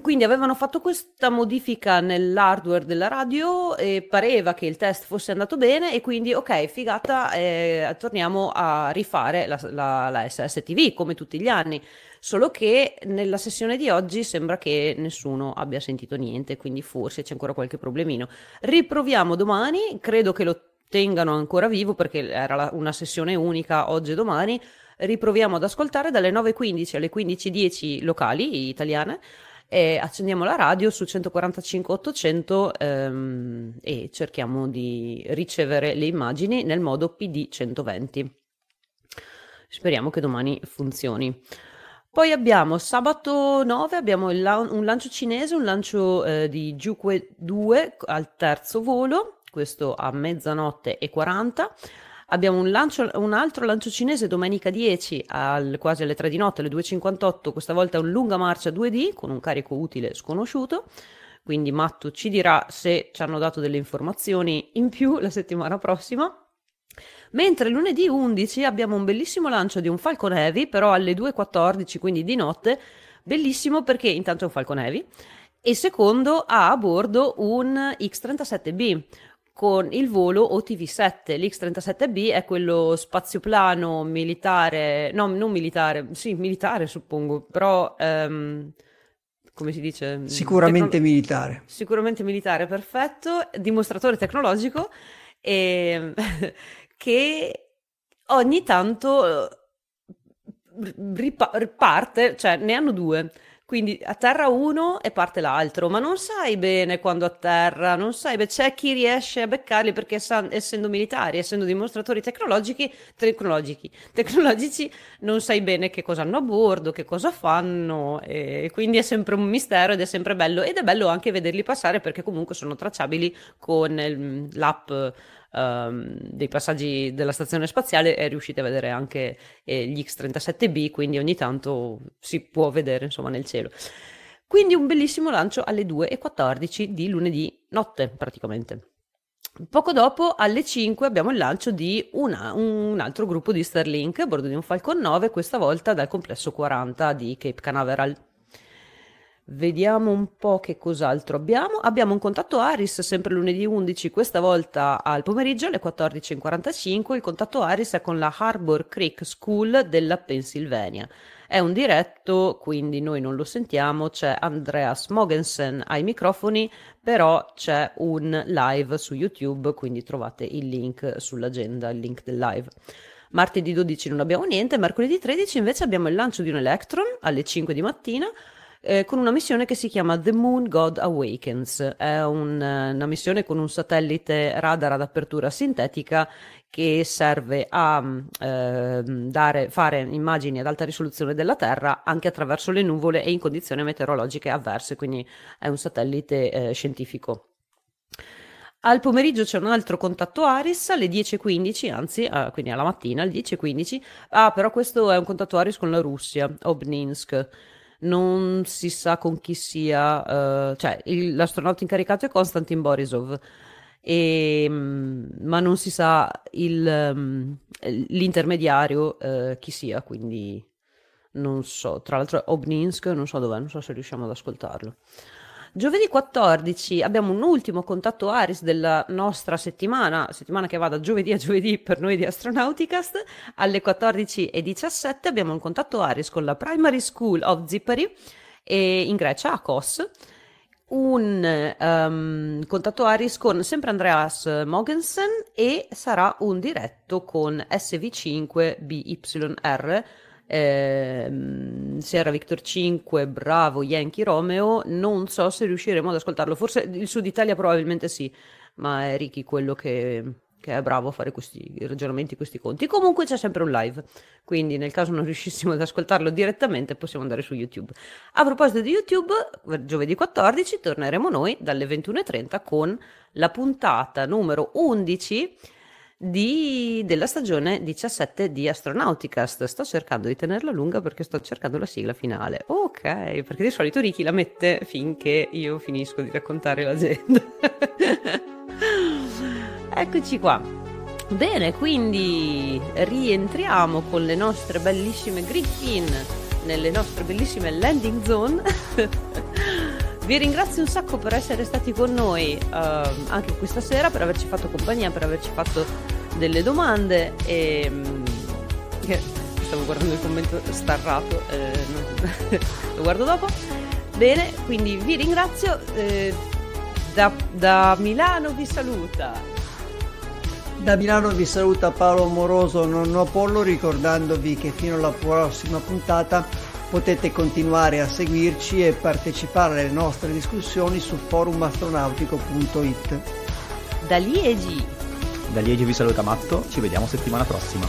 quindi avevano fatto questa modifica nell'hardware della radio e pareva che il test fosse andato bene e quindi ok, figata, eh, torniamo a rifare la, la, la SSTV come tutti gli anni. Solo che nella sessione di oggi sembra che nessuno abbia sentito niente, quindi forse c'è ancora qualche problemino. Riproviamo domani, credo che lo tengano ancora vivo perché era la, una sessione unica oggi e domani. Riproviamo ad ascoltare dalle 9.15 alle 15.10 locali italiane e accendiamo la radio su 145 800 ehm, e cerchiamo di ricevere le immagini nel modo PD 120. Speriamo che domani funzioni. Poi abbiamo sabato 9, abbiamo la- un lancio cinese, un lancio eh, di Juque 2 al terzo volo, questo a mezzanotte e 40. Abbiamo un, lancio, un, altro lancio cinese domenica 10, al, quasi alle 3 di notte, alle 2.58, questa volta un lunga marcia 2D con un carico utile sconosciuto. Quindi Mattu ci dirà se ci hanno dato delle informazioni in più la settimana prossima. Mentre lunedì 11 abbiamo un bellissimo lancio di un Falcon Heavy, però alle 2.14, quindi di notte, bellissimo perché intanto è un Falcon Heavy e secondo ha a bordo un X-37B, con il volo OTV7. L'X-37B è quello spazioplano militare, no, non militare, sì, militare suppongo, però um, come si dice? Sicuramente Tecno- militare. Sicuramente militare, perfetto, dimostratore tecnologico e che ogni tanto riparte, cioè ne hanno due quindi atterra uno e parte l'altro, ma non sai bene quando atterra, non sai, beh, c'è chi riesce a beccarli perché sa, essendo militari, essendo dimostratori tecnologici, tecnologici, tecnologici, non sai bene che cosa hanno a bordo, che cosa fanno, e quindi è sempre un mistero ed è sempre bello, ed è bello anche vederli passare perché comunque sono tracciabili con l'app um, dei passaggi della stazione spaziale e riuscite a vedere anche eh, gli X-37B, quindi ogni tanto si può vedere insomma nel cielo. Quindi un bellissimo lancio alle 2.14 di lunedì notte praticamente. Poco dopo, alle 5, abbiamo il lancio di una, un altro gruppo di Starlink a bordo di un Falcon 9, questa volta dal complesso 40 di Cape Canaveral. Vediamo un po' che cos'altro abbiamo. Abbiamo un contatto Aris sempre lunedì 11, questa volta al pomeriggio alle 14.45. Il contatto Aris è con la Harbor Creek School della Pennsylvania. È un diretto, quindi noi non lo sentiamo. C'è Andreas Mogensen ai microfoni, però c'è un live su YouTube, quindi trovate il link sull'agenda, il link del live. Martedì 12 non abbiamo niente, mercoledì 13 invece abbiamo il lancio di un Electron alle 5 di mattina eh, con una missione che si chiama The Moon God Awakens. È un, una missione con un satellite radar ad apertura sintetica che serve a eh, dare, fare immagini ad alta risoluzione della Terra anche attraverso le nuvole e in condizioni meteorologiche avverse, quindi è un satellite eh, scientifico. Al pomeriggio c'è un altro contatto Aris alle 10.15, anzi, eh, quindi alla mattina alle 10.15. Ah, però questo è un contatto Aris con la Russia, Obninsk. Non si sa con chi sia, uh, cioè il, l'astronauta incaricato è Konstantin Borisov e, ehm, ma non si sa il, ehm, l'intermediario eh, chi sia, quindi non so. Tra l'altro Obninsk, non so dov'è, non so se riusciamo ad ascoltarlo. Giovedì 14 abbiamo un ultimo contatto Aris della nostra settimana, settimana che va da giovedì a giovedì per noi di Astronauticast, alle 14.17 abbiamo un contatto Aris con la Primary School of Zipari in Grecia, a Kos, un um, contatto Aris con sempre Andreas Mogensen e sarà un diretto con SV5BYR eh, Sierra Victor 5 Bravo Yankee Romeo non so se riusciremo ad ascoltarlo forse il Sud Italia probabilmente sì ma è Ricky quello che che è bravo a fare questi ragionamenti, questi conti. Comunque c'è sempre un live, quindi nel caso non riuscissimo ad ascoltarlo direttamente possiamo andare su YouTube. A proposito di YouTube, giovedì 14 torneremo noi dalle 21.30 con la puntata numero 11 di, della stagione 17 di Astronauticast. Sto cercando di tenerla lunga perché sto cercando la sigla finale. Ok, perché di solito Ricky la mette finché io finisco di raccontare l'agenda. Eccoci qua. Bene, quindi rientriamo con le nostre bellissime Griffin nelle nostre bellissime landing zone. Vi ringrazio un sacco per essere stati con noi uh, anche questa sera, per averci fatto compagnia, per averci fatto delle domande e um, stavo guardando il commento starrato, eh, lo guardo dopo. Bene, quindi vi ringrazio. Eh, da, da Milano vi saluta da Milano vi saluta Paolo Moroso Nonno Apollo ricordandovi che fino alla prossima puntata potete continuare a seguirci e partecipare alle nostre discussioni su forumastronautico.it. Da Liegi. Da Liegi vi saluta Matto, ci vediamo settimana prossima.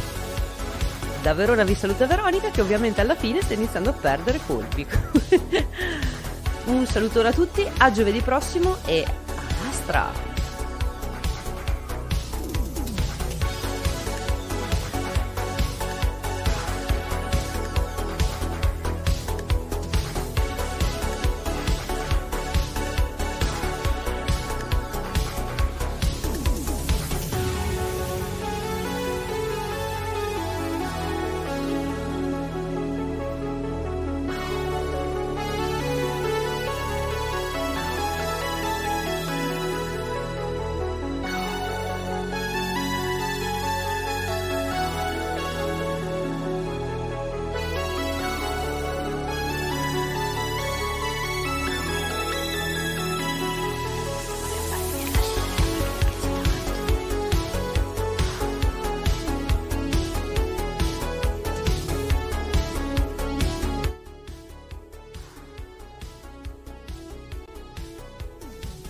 Da Verona vi saluta Veronica che ovviamente alla fine sta iniziando a perdere colpi. Un salutone a tutti, a giovedì prossimo e a Astra!